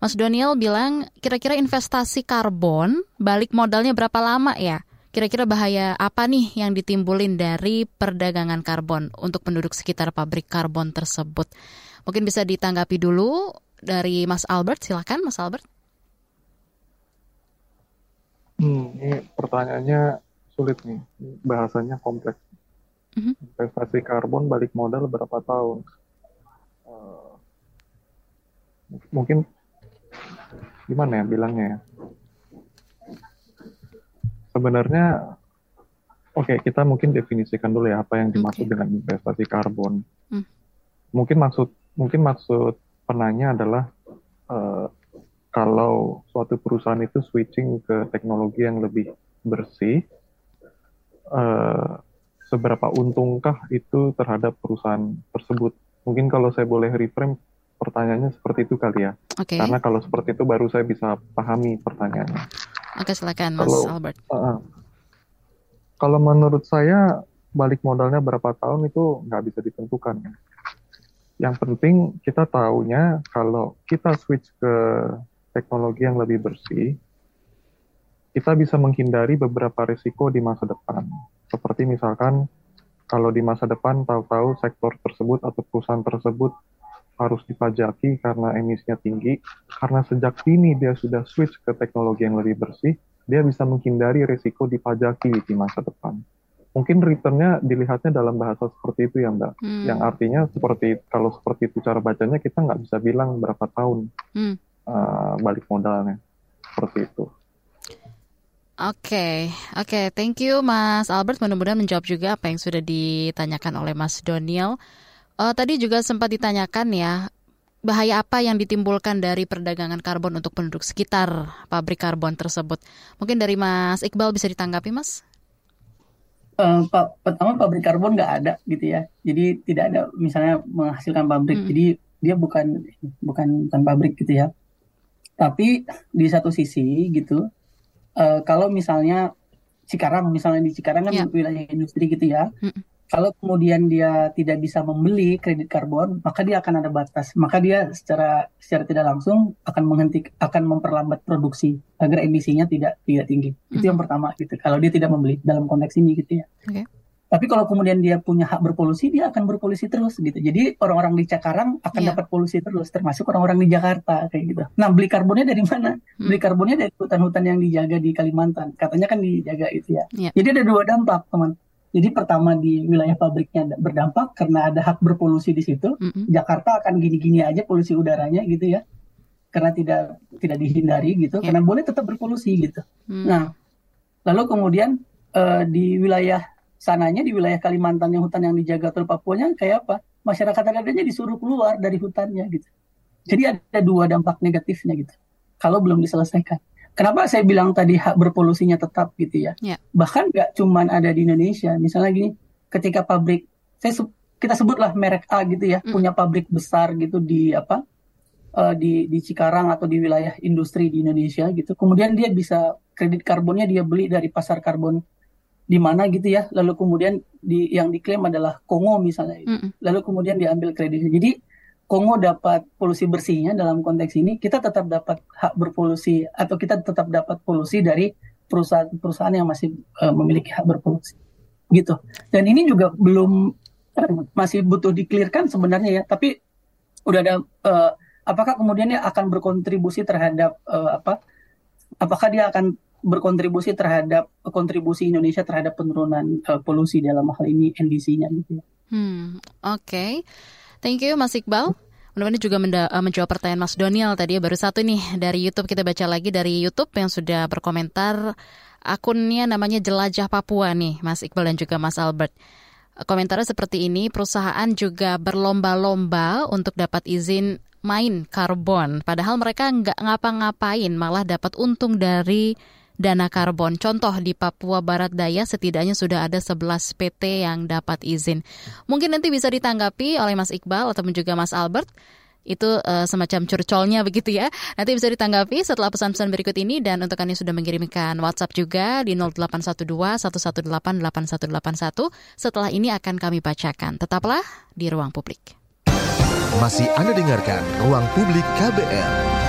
Mas Doniel bilang kira-kira investasi karbon balik modalnya berapa lama ya? Kira-kira bahaya apa nih yang ditimbulin dari perdagangan karbon untuk penduduk sekitar pabrik karbon tersebut? Mungkin bisa ditanggapi dulu dari Mas Albert, silakan Mas Albert. Hmm, ini pertanyaannya sulit nih, bahasanya kompleks. Mm-hmm. Investasi karbon balik modal berapa tahun? Uh, mungkin gimana ya bilangnya ya? Sebenarnya oke okay, kita mungkin definisikan dulu ya apa yang dimaksud okay. dengan investasi karbon. Hmm. Mungkin maksud mungkin maksud penanya adalah uh, kalau suatu perusahaan itu switching ke teknologi yang lebih bersih, uh, seberapa untungkah itu terhadap perusahaan tersebut? Mungkin kalau saya boleh reframe pertanyaannya seperti itu kali ya. Oke. Karena kalau seperti itu baru saya bisa pahami pertanyaannya. Oke, silakan Mas Kalau- Albert. Uh, kalau menurut saya balik modalnya berapa tahun itu nggak bisa ditentukan. Yang penting kita tahunya kalau kita switch ke teknologi yang lebih bersih, kita bisa menghindari beberapa risiko di masa depan. Seperti misalkan kalau di masa depan tahu-tahu sektor tersebut atau perusahaan tersebut harus dipajaki karena emisinya tinggi, karena sejak dini dia sudah switch ke teknologi yang lebih bersih, dia bisa menghindari risiko dipajaki di masa depan. Mungkin returnnya dilihatnya dalam bahasa seperti itu ya Mbak. Hmm. Yang artinya seperti kalau seperti itu cara bacanya kita nggak bisa bilang berapa tahun Hmm. uh, balik modalnya. Seperti itu. Oke, oke, thank you Mas Albert. Mudah-mudahan menjawab juga apa yang sudah ditanyakan oleh Mas Doniel. Eh, tadi juga sempat ditanyakan ya, bahaya apa yang ditimbulkan dari perdagangan karbon untuk penduduk sekitar pabrik karbon tersebut. Mungkin dari Mas Iqbal bisa ditanggapi, Mas? Eh, Pak, pertama pabrik karbon nggak ada gitu ya. Jadi tidak ada misalnya menghasilkan pabrik. Hmm. Jadi dia bukan bukan bukan pabrik gitu ya. Tapi di satu sisi gitu, eh, kalau misalnya Cikarang, misalnya di Cikarang kan Ya. wilayah industri gitu ya. Mm-mm. Kalau kemudian dia tidak bisa membeli kredit karbon, maka dia akan ada batas. Maka dia secara secara tidak langsung akan menghenti akan memperlambat produksi agar emisinya tidak tidak tinggi. Itu yang pertama gitu. Kalau dia tidak membeli dalam konteks ini gitu ya. Oke. Tapi kalau kemudian dia punya hak berpolusi, dia akan berpolusi terus gitu. Jadi orang-orang di Cikarang akan Iya. dapat polusi terus, termasuk orang-orang di Jakarta kayak gitu. Nah, beli karbonnya dari mana? Hmm. Beli karbonnya dari hutan-hutan yang dijaga di Kalimantan. Katanya kan dijaga itu ya. Iya. Jadi ada dua dampak, teman. Jadi pertama di wilayah pabriknya berdampak karena ada hak berpolusi di situ. Mm-mm. Jakarta akan gini-gini aja polusi udaranya gitu ya. Karena tidak tidak dihindari gitu, Iya. karena boleh tetap berpolusi gitu. Hmm. Nah, lalu kemudian eh, di wilayah sananya di wilayah Kalimantan yang hutan yang dijaga atau Papuanya kayak apa? Masyarakat adanya disuruh keluar dari hutannya gitu. Jadi ada dua dampak negatifnya gitu. Kalau belum diselesaikan. Kenapa saya bilang tadi hak berpolusinya tetap gitu ya? Ya. Bahkan nggak cuman ada di Indonesia. Misalnya gini, ketika pabrik, saya kita sebutlah merek A gitu ya, Mm. punya pabrik besar gitu di apa? eh, di di Cikarang atau di wilayah industri di Indonesia gitu. Kemudian dia bisa kredit karbonnya dia beli dari pasar karbon di mana gitu ya. Lalu kemudian di yang diklaim adalah Kongo misalnya. Mm-mm. Lalu kemudian diambil kreditnya. Jadi Kongo dapat polusi bersihnya dalam konteks ini, kita tetap dapat hak berpolusi atau kita tetap dapat polusi dari perusahaan-perusahaan yang masih eh, memiliki hak berpolusi. Gitu. Dan ini juga belum masih butuh diklirkan sebenarnya ya, tapi udah ada eh, apakah kemudian dia akan berkontribusi terhadap eh, apa? Apakah dia akan berkontribusi terhadap kontribusi Indonesia terhadap penurunan eh, polusi dalam hal ini NDC-nya gitu ya. Hmm, oke. Thank you Mas Iqbal. Mudah-mudahan juga menda- eh, menjawab pertanyaan Mas Doniel tadi ya. Baru satu nih dari YouTube kita baca lagi dari YouTube yang sudah berkomentar akunnya namanya Jelajah Papua nih Mas Iqbal dan juga Mas Albert. Komentarnya seperti ini, perusahaan juga berlomba-lomba untuk dapat izin main karbon. Padahal mereka nggak ngapa-ngapain, malah dapat untung dari dana karbon. Contoh di Papua Barat Daya setidaknya sudah ada 11 PT yang dapat izin. Mungkin nanti bisa ditanggapi oleh Mas Iqbal ataupun juga Mas Albert. Itu eh, semacam curcolnya begitu ya. Nanti bisa ditanggapi setelah pesan-pesan berikut ini dan untuk yang sudah mengirimkan WhatsApp juga di 0812 118 8181. Setelah ini akan kami bacakan. Tetaplah di ruang publik. Masih Anda dengarkan Ruang Publik KBR.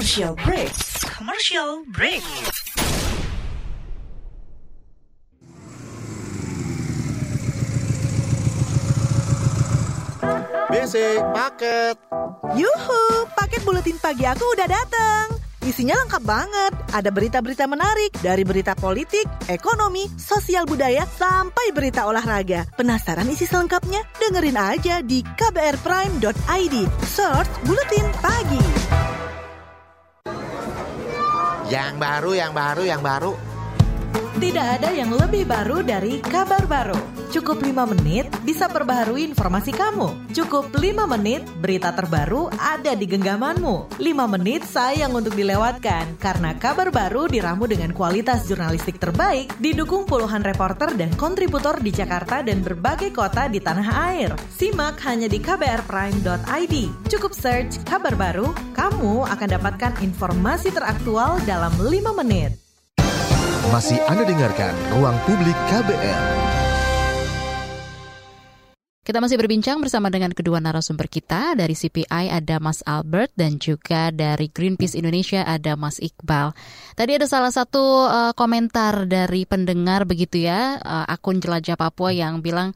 Commercial break. Commercial break. BC paket. Yuhu, paket buletin pagi aku udah datang. Isinya lengkap banget. Ada berita-berita menarik dari berita politik, ekonomi, sosial budaya, sampai berita olahraga. Penasaran isi selengkapnya? Dengerin aja di kbrprime.id. Search Buletin Pagi. Yang baru, yang baru, yang baru. Tidak ada yang lebih baru dari kabar baru. Cukup 5 menit bisa perbaharui informasi kamu. Cukup 5 menit berita terbaru ada di genggamanmu. 5 menit sayang untuk dilewatkan karena kabar baru diramu dengan kualitas jurnalistik terbaik didukung puluhan reporter dan kontributor di Jakarta dan berbagai kota di tanah air. Simak hanya di kbrprime.id. Cukup search kabar baru, kamu akan dapatkan informasi teraktual dalam 5 menit. Masih Anda dengarkan Ruang Publik KBR. Kita masih berbincang bersama dengan kedua narasumber kita dari CPI ada Mas Albert dan juga dari Greenpeace Indonesia ada Mas Iqbal. Tadi ada salah satu uh, komentar dari pendengar begitu ya uh, akun Jelajah Papua yang bilang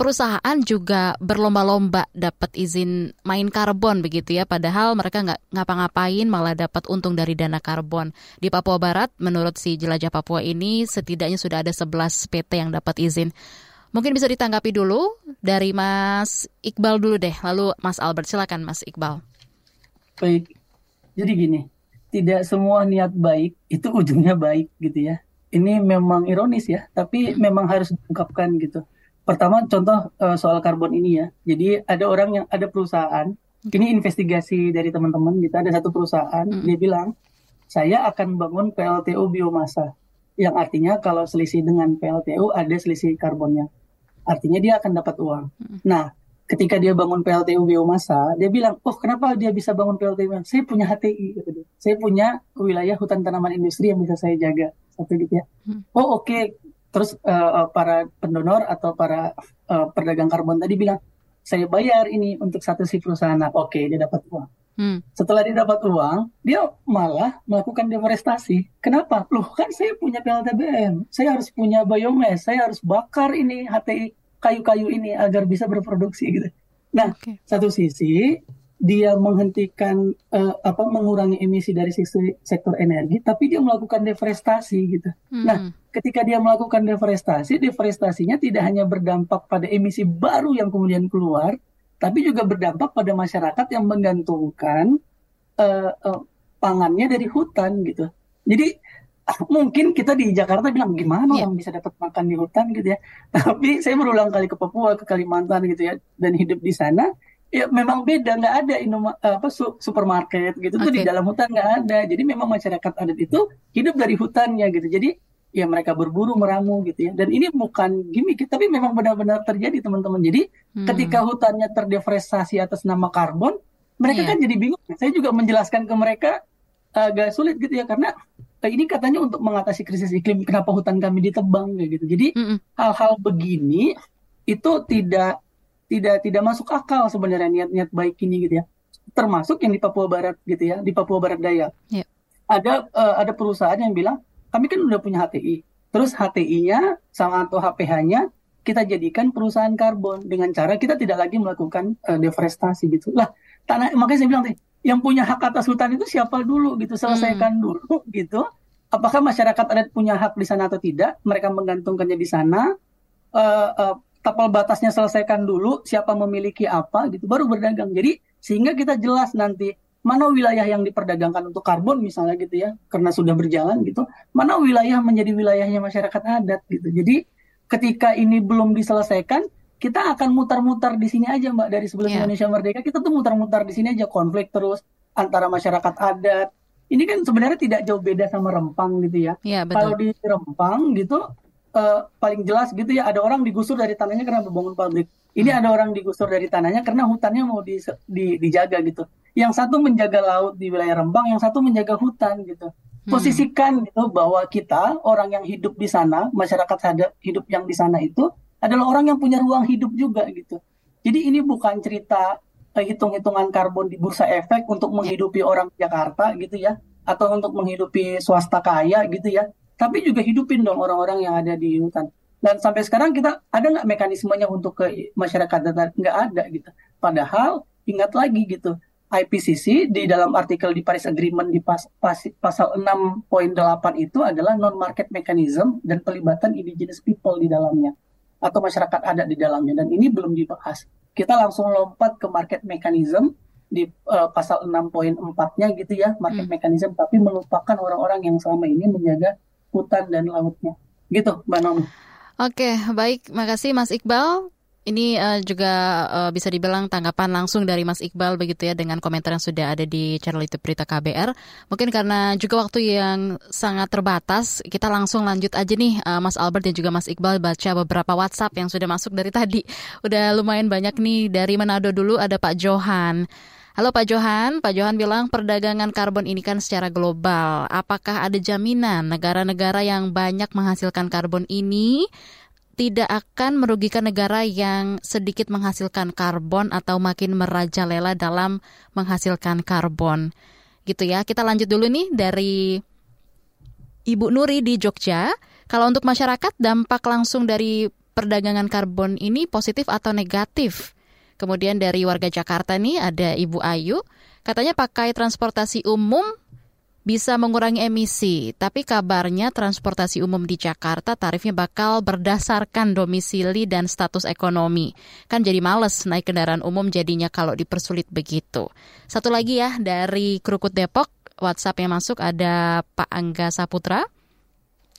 perusahaan juga berlomba-lomba dapat izin main karbon begitu ya, padahal mereka nggak ngapa-ngapain malah dapat untung dari dana karbon. Di Papua Barat, menurut si jelajah Papua ini setidaknya sudah ada 11 PT yang dapat izin. Mungkin bisa ditanggapi dulu dari Mas Iqbal dulu deh, lalu Mas Albert silakan Mas Iqbal. Baik, jadi gini, tidak semua niat baik itu ujungnya baik gitu ya. Ini memang ironis ya, tapi memang harus diungkapkan gitu Pertama contoh uh, soal karbon ini ya. Jadi ada orang yang ada perusahaan, ini investigasi dari teman-teman gitu. Ada satu perusahaan hmm. dia bilang saya akan bangun PLTU biomasa. Yang artinya kalau selisih dengan PLTU ada selisih karbonnya. Artinya dia akan dapat uang. Hmm. Nah, ketika dia bangun PLTU biomasa, dia bilang, oh kenapa dia bisa bangun PLTU? Saya punya HTI, gitu. Saya punya wilayah hutan tanaman industri yang bisa saya jaga, satu gitu ya. Hmm. Oh oke, okay terus uh, para pendonor atau para uh, pedagang karbon tadi bilang saya bayar ini untuk satu si perusahaan nah, oke okay, dia dapat uang. Hmm. setelah dia dapat uang dia malah melakukan deforestasi. Kenapa? Loh kan saya punya PLTBM saya harus punya biomass. Saya harus bakar ini HTI kayu-kayu ini agar bisa berproduksi gitu. Nah okay. satu sisi dia menghentikan uh, apa mengurangi emisi dari sisi sektor energi tapi dia melakukan deforestasi gitu. Hmm. Nah, ketika dia melakukan deforestasi, deforestasinya tidak hanya berdampak pada emisi baru yang kemudian keluar, tapi juga berdampak pada masyarakat yang menggantungkan uh, uh, pangannya dari hutan gitu. Jadi mungkin kita di Jakarta bilang gimana yeah. orang bisa dapat makan di hutan gitu ya. Tapi saya berulang kali ke Papua, ke Kalimantan gitu ya dan hidup di sana ya memang beda nggak ada inoma, apa supermarket gitu okay. tuh di dalam hutan nggak ada jadi memang masyarakat adat itu hidup dari hutannya gitu jadi ya mereka berburu meramu gitu ya dan ini bukan gimmick tapi memang benar-benar terjadi teman-teman jadi hmm. ketika hutannya terdeforestasi atas nama karbon mereka yeah. kan jadi bingung saya juga menjelaskan ke mereka agak sulit gitu ya karena eh, ini katanya untuk mengatasi krisis iklim kenapa hutan kami ditebang gitu jadi hal-hal -mm. begini itu tidak tidak tidak masuk akal sebenarnya niat-niat baik ini gitu ya. Termasuk yang di Papua Barat gitu ya, di Papua Barat Daya. Yeah. Ada uh, ada perusahaan yang bilang kami kan udah punya HTI. Terus HTI-nya sama atau HPH-nya kita jadikan perusahaan karbon dengan cara kita tidak lagi melakukan uh, deforestasi gitu. Lah, tanah makanya saya bilang yang punya hak atas hutan itu siapa dulu gitu, selesaikan hmm. dulu gitu. Apakah masyarakat adat punya hak di sana atau tidak? Mereka menggantungkannya di sana. Uh, uh, tapal batasnya selesaikan dulu siapa memiliki apa gitu baru berdagang jadi sehingga kita jelas nanti mana wilayah yang diperdagangkan untuk karbon misalnya gitu ya karena sudah berjalan gitu mana wilayah menjadi wilayahnya masyarakat adat gitu jadi ketika ini belum diselesaikan kita akan mutar-mutar di sini aja mbak dari sebelum yeah. Indonesia merdeka kita tuh mutar-mutar di sini aja konflik terus antara masyarakat adat ini kan sebenarnya tidak jauh beda sama Rempang gitu ya. Yeah, betul. Kalau di Rempang gitu uh, paling jelas gitu ya ada orang digusur dari tanahnya karena membangun pabrik. Ini hmm. ada orang digusur dari tanahnya karena hutannya mau di, di, dijaga gitu. Yang satu menjaga laut di wilayah Rembang, yang satu menjaga hutan gitu. Hmm. Posisikan gitu bahwa kita orang yang hidup di sana, masyarakat ada hidup yang di sana itu adalah orang yang punya ruang hidup juga gitu. Jadi ini bukan cerita uh, hitung-hitungan karbon di bursa efek untuk menghidupi orang Jakarta gitu ya, atau untuk menghidupi swasta kaya gitu ya tapi juga hidupin dong orang-orang yang ada di hutan. Dan sampai sekarang kita ada nggak mekanismenya untuk ke masyarakat? Nggak ada gitu. Padahal ingat lagi gitu, IPCC di dalam artikel di Paris Agreement di pas, pas, pasal 6.8 itu adalah non-market mechanism dan pelibatan indigenous people di dalamnya atau masyarakat adat di dalamnya dan ini belum dibahas. Kita langsung lompat ke market mechanism di uh, pasal 6.4-nya gitu ya, market hmm. mechanism tapi melupakan orang-orang yang selama ini menjaga hutan dan lautnya. Gitu, Mbak Naomi. Oke, baik. Makasih Mas Iqbal. Ini uh, juga uh, bisa dibilang tanggapan langsung dari Mas Iqbal begitu ya dengan komentar yang sudah ada di channel YouTube Berita KBR. Mungkin karena juga waktu yang sangat terbatas, kita langsung lanjut aja nih uh, Mas Albert dan juga Mas Iqbal baca beberapa WhatsApp yang sudah masuk dari tadi. Udah lumayan banyak nih dari Manado dulu ada Pak Johan. Halo Pak Johan, Pak Johan bilang perdagangan karbon ini kan secara global. Apakah ada jaminan negara-negara yang banyak menghasilkan karbon ini tidak akan merugikan negara yang sedikit menghasilkan karbon atau makin merajalela dalam menghasilkan karbon. Gitu ya. Kita lanjut dulu nih dari Ibu Nuri di Jogja. Kalau untuk masyarakat dampak langsung dari perdagangan karbon ini positif atau negatif? Kemudian dari warga Jakarta nih ada Ibu Ayu, katanya pakai transportasi umum bisa mengurangi emisi, tapi kabarnya transportasi umum di Jakarta tarifnya bakal berdasarkan domisili dan status ekonomi. Kan jadi males naik kendaraan umum jadinya kalau dipersulit begitu. Satu lagi ya dari Krukut Depok, WhatsApp yang masuk ada Pak Angga Saputra.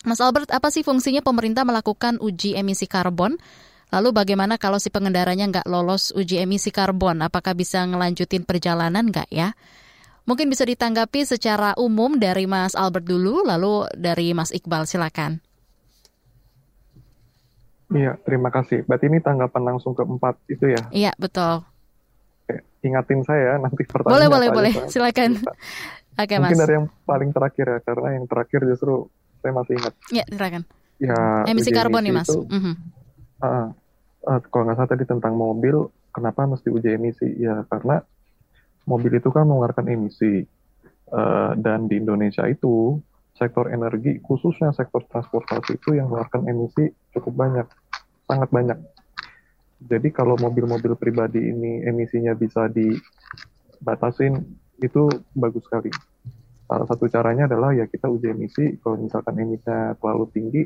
Mas Albert, apa sih fungsinya pemerintah melakukan uji emisi karbon? Lalu bagaimana kalau si pengendaranya nggak lolos uji emisi karbon? Apakah bisa ngelanjutin perjalanan nggak ya? Mungkin bisa ditanggapi secara umum dari Mas Albert dulu, lalu dari Mas Iqbal, silakan. Iya, terima kasih. Berarti ini tanggapan langsung keempat itu ya? Iya, betul. Oke, ingatin saya nanti pertanyaan. Boleh, boleh, boleh. Silakan. Oke, Mungkin Mas. dari yang paling terakhir ya, karena yang terakhir justru saya masih ingat. Iya, silakan. Ya, emisi karbon nih, Mas. Itu, mm -hmm. uh, uh, kalau nggak salah tadi tentang mobil, kenapa mesti uji emisi? Ya, karena mobil itu kan mengeluarkan emisi. Uh, dan di Indonesia itu sektor energi khususnya sektor transportasi itu yang mengeluarkan emisi cukup banyak sangat banyak. Jadi kalau mobil-mobil pribadi ini emisinya bisa dibatasin itu bagus sekali. Salah satu caranya adalah ya kita uji emisi kalau misalkan emisinya terlalu tinggi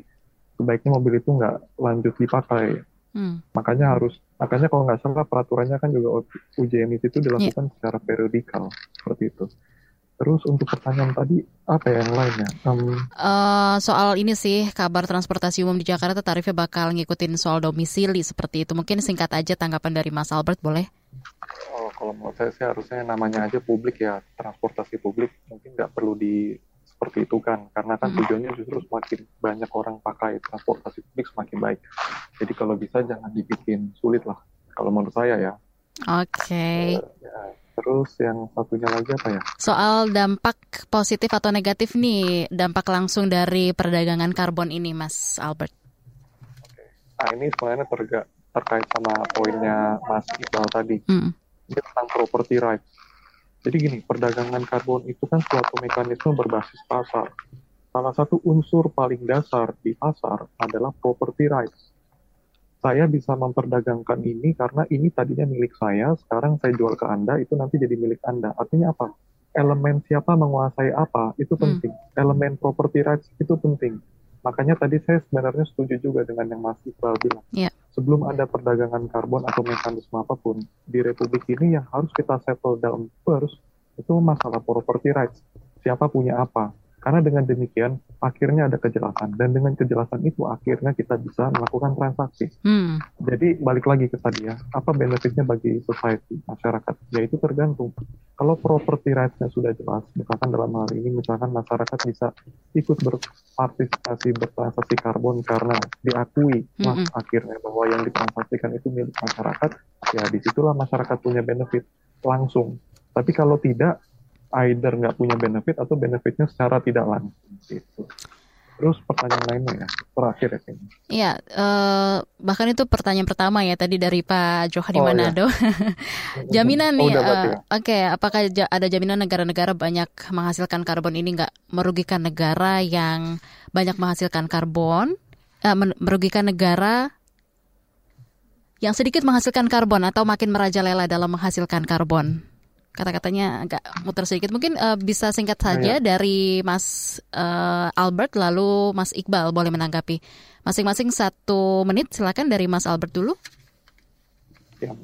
sebaiknya mobil itu nggak lanjut dipakai Hmm. Makanya harus, makanya kalau nggak salah peraturannya kan juga uji emisi itu dilakukan yeah. secara periodikal seperti itu. Terus untuk pertanyaan tadi apa ya yang lainnya? Um, uh, soal ini sih kabar transportasi umum di Jakarta tarifnya bakal ngikutin soal domisili seperti itu. Mungkin singkat aja tanggapan dari Mas Albert boleh? Oh, kalau menurut saya sih harusnya namanya aja publik ya transportasi publik mungkin nggak perlu di seperti itu kan karena kan hmm. tujuannya justru semakin banyak orang pakai transportasi publik semakin baik jadi kalau bisa jangan dibikin sulit lah kalau menurut saya ya oke okay. uh, eh, ya. terus yang satunya lagi apa ya soal dampak positif atau negatif nih dampak langsung dari perdagangan karbon ini Mas Albert nah ini sebenarnya terga, terkait sama poinnya Mas Iqbal tadi mm. ini tentang property rights jadi gini, perdagangan karbon itu kan suatu mekanisme berbasis pasar. Salah satu unsur paling dasar di pasar adalah property rights. Saya bisa memperdagangkan ini karena ini tadinya milik saya, sekarang saya jual ke Anda, itu nanti jadi milik Anda. Artinya apa? Elemen siapa menguasai apa, itu hmm. penting. Hmm. Elemen property rights itu penting. Makanya tadi saya sebenarnya setuju juga dengan yang Mas Iqbal bilang. Yeah sebelum ada perdagangan karbon atau mekanisme apa pun di Republik ini yang harus kita settle down first itu masalah property rights. Siapa punya apa? Karena dengan demikian akhirnya ada kejelasan dan dengan kejelasan itu akhirnya kita bisa melakukan transaksi. Hmm. Jadi balik lagi ke tadi ya, apa benefitnya bagi society masyarakat? Ya itu tergantung. Kalau property rights-nya sudah jelas, misalkan dalam hal ini misalkan masyarakat bisa ikut berpartisipasi bertransaksi karbon karena diakui hmm. lah akhirnya bahwa yang ditransaksikan itu milik masyarakat, ya di situlah masyarakat punya benefit langsung. Tapi kalau tidak, either nggak punya benefit atau benefitnya secara tidak langsung gitu. Terus pertanyaan lainnya ya, terakhir ya ini. Iya, uh, bahkan itu pertanyaan pertama ya tadi dari Pak Johari oh, Manado. Ya. jaminan nih, oh, uh, ya. oke, okay, apakah ada jaminan negara-negara banyak menghasilkan karbon ini nggak merugikan negara yang banyak menghasilkan karbon, uh, merugikan negara yang sedikit menghasilkan karbon atau makin merajalela dalam menghasilkan karbon? Kata-katanya agak muter sedikit. Mungkin uh, bisa singkat saja ya. dari Mas uh, Albert lalu Mas Iqbal boleh menanggapi. Masing-masing satu menit silakan dari Mas Albert dulu. Ya,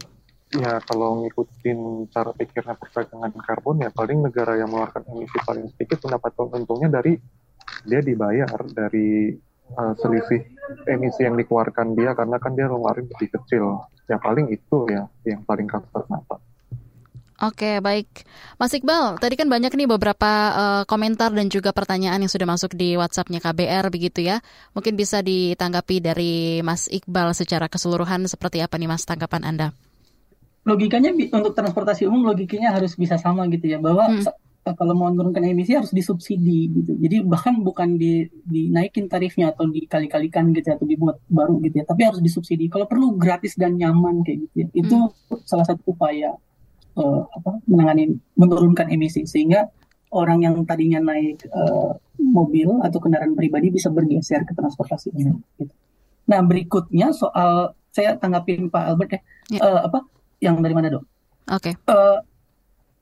ya kalau ngikutin cara pikirnya perdagangan karbon ya paling negara yang mengeluarkan emisi paling sedikit mendapatkan untungnya dari dia dibayar dari uh, selisih emisi yang dikeluarkan dia karena kan dia ngeluarin lebih kecil. Ya paling itu ya yang paling kasar mata. Oke, baik. Mas Iqbal, tadi kan banyak nih beberapa uh, komentar dan juga pertanyaan yang sudah masuk di WhatsApp-nya KBR begitu ya. Mungkin bisa ditanggapi dari Mas Iqbal secara keseluruhan seperti apa nih Mas tanggapan Anda? Logikanya untuk transportasi umum logikanya harus bisa sama gitu ya, bahwa hmm. kalau mau menurunkan emisi harus disubsidi gitu. Jadi bahkan bukan di dinaikin tarifnya atau dikali-kalikan gitu ya, atau dibuat baru gitu ya, tapi harus disubsidi. Kalau perlu gratis dan nyaman kayak gitu ya. Itu hmm. salah satu upaya uh, apa menangani menurunkan emisi sehingga orang yang tadinya naik uh, mobil atau kendaraan pribadi bisa bergeser ke transportasi umum. Gitu. Nah berikutnya soal saya tanggapin Pak Albert ya, ya. Uh, apa yang dari mana dong? Oke. Okay. Uh,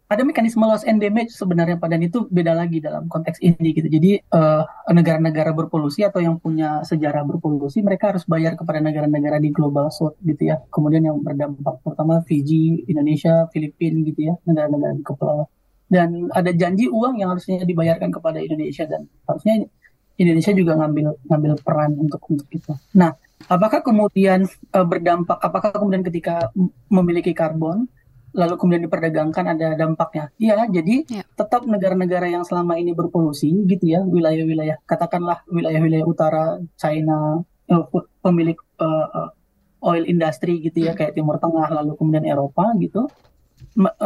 ada mekanisme loss and damage sebenarnya pada itu beda lagi dalam konteks ini gitu. Jadi eh, negara-negara berpolusi atau yang punya sejarah berpolusi mereka harus bayar kepada negara-negara di global south gitu ya. Kemudian yang berdampak pertama Fiji, Indonesia, Filipina gitu ya, negara-negara di kepulauan. Dan ada janji uang yang harusnya dibayarkan kepada Indonesia dan harusnya Indonesia juga ngambil ngambil peran untuk untuk itu. Nah, apakah kemudian uh, berdampak apakah kemudian ketika memiliki karbon lalu kemudian diperdagangkan ada dampaknya. Iya, jadi ya. tetap negara-negara yang selama ini berpolusi gitu ya, wilayah-wilayah katakanlah wilayah-wilayah utara China eh, pemilik uh, oil industry gitu ya hmm. kayak Timur Tengah lalu kemudian Eropa gitu.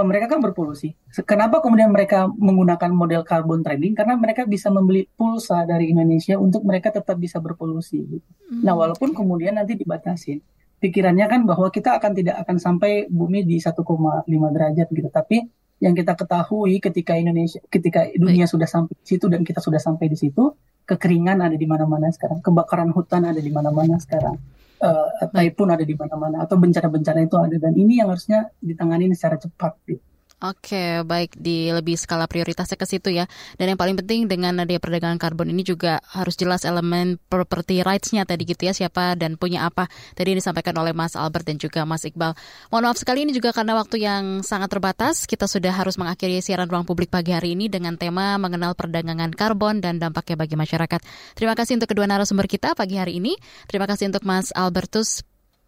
mereka kan berpolusi. Kenapa kemudian mereka menggunakan model carbon trading? Karena mereka bisa membeli pulsa dari Indonesia untuk mereka tetap bisa berpolusi. Gitu. Hmm. Nah, walaupun kemudian nanti dibatasin pikirannya kan bahwa kita akan tidak akan sampai bumi di 1,5 derajat gitu. Tapi yang kita ketahui ketika Indonesia, ketika dunia sudah sampai di situ dan kita sudah sampai di situ, kekeringan ada di mana-mana sekarang, kebakaran hutan ada di mana-mana sekarang, uh, typhoon ada di mana-mana, atau bencana-bencana itu ada dan ini yang harusnya ditangani secara cepat. Gitu. Oke, baik di lebih skala prioritasnya ke situ ya. Dan yang paling penting dengan dia perdagangan karbon ini juga harus jelas elemen property rights-nya tadi gitu ya, siapa dan punya apa. Tadi yang disampaikan oleh Mas Albert dan juga Mas Iqbal. Mohon maaf sekali ini juga karena waktu yang sangat terbatas, kita sudah harus mengakhiri siaran ruang publik pagi hari ini dengan tema mengenal perdagangan karbon dan dampaknya bagi masyarakat. Terima kasih untuk kedua narasumber kita pagi hari ini. Terima kasih untuk Mas Albertus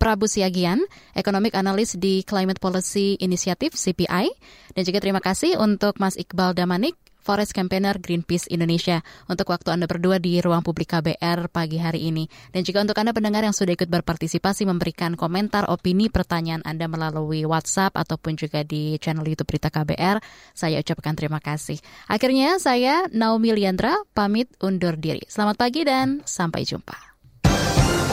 Prabu Siagian, Economic Analyst di Climate Policy Initiative CPI, dan juga terima kasih untuk Mas Iqbal Damanik, Forest Campaigner Greenpeace Indonesia untuk waktu Anda berdua di ruang publik KBR pagi hari ini. Dan juga untuk Anda pendengar yang sudah ikut berpartisipasi memberikan komentar, opini, pertanyaan Anda melalui WhatsApp ataupun juga di channel YouTube Berita KBR, saya ucapkan terima kasih. Akhirnya saya Naomi Liandra pamit undur diri. Selamat pagi dan sampai jumpa.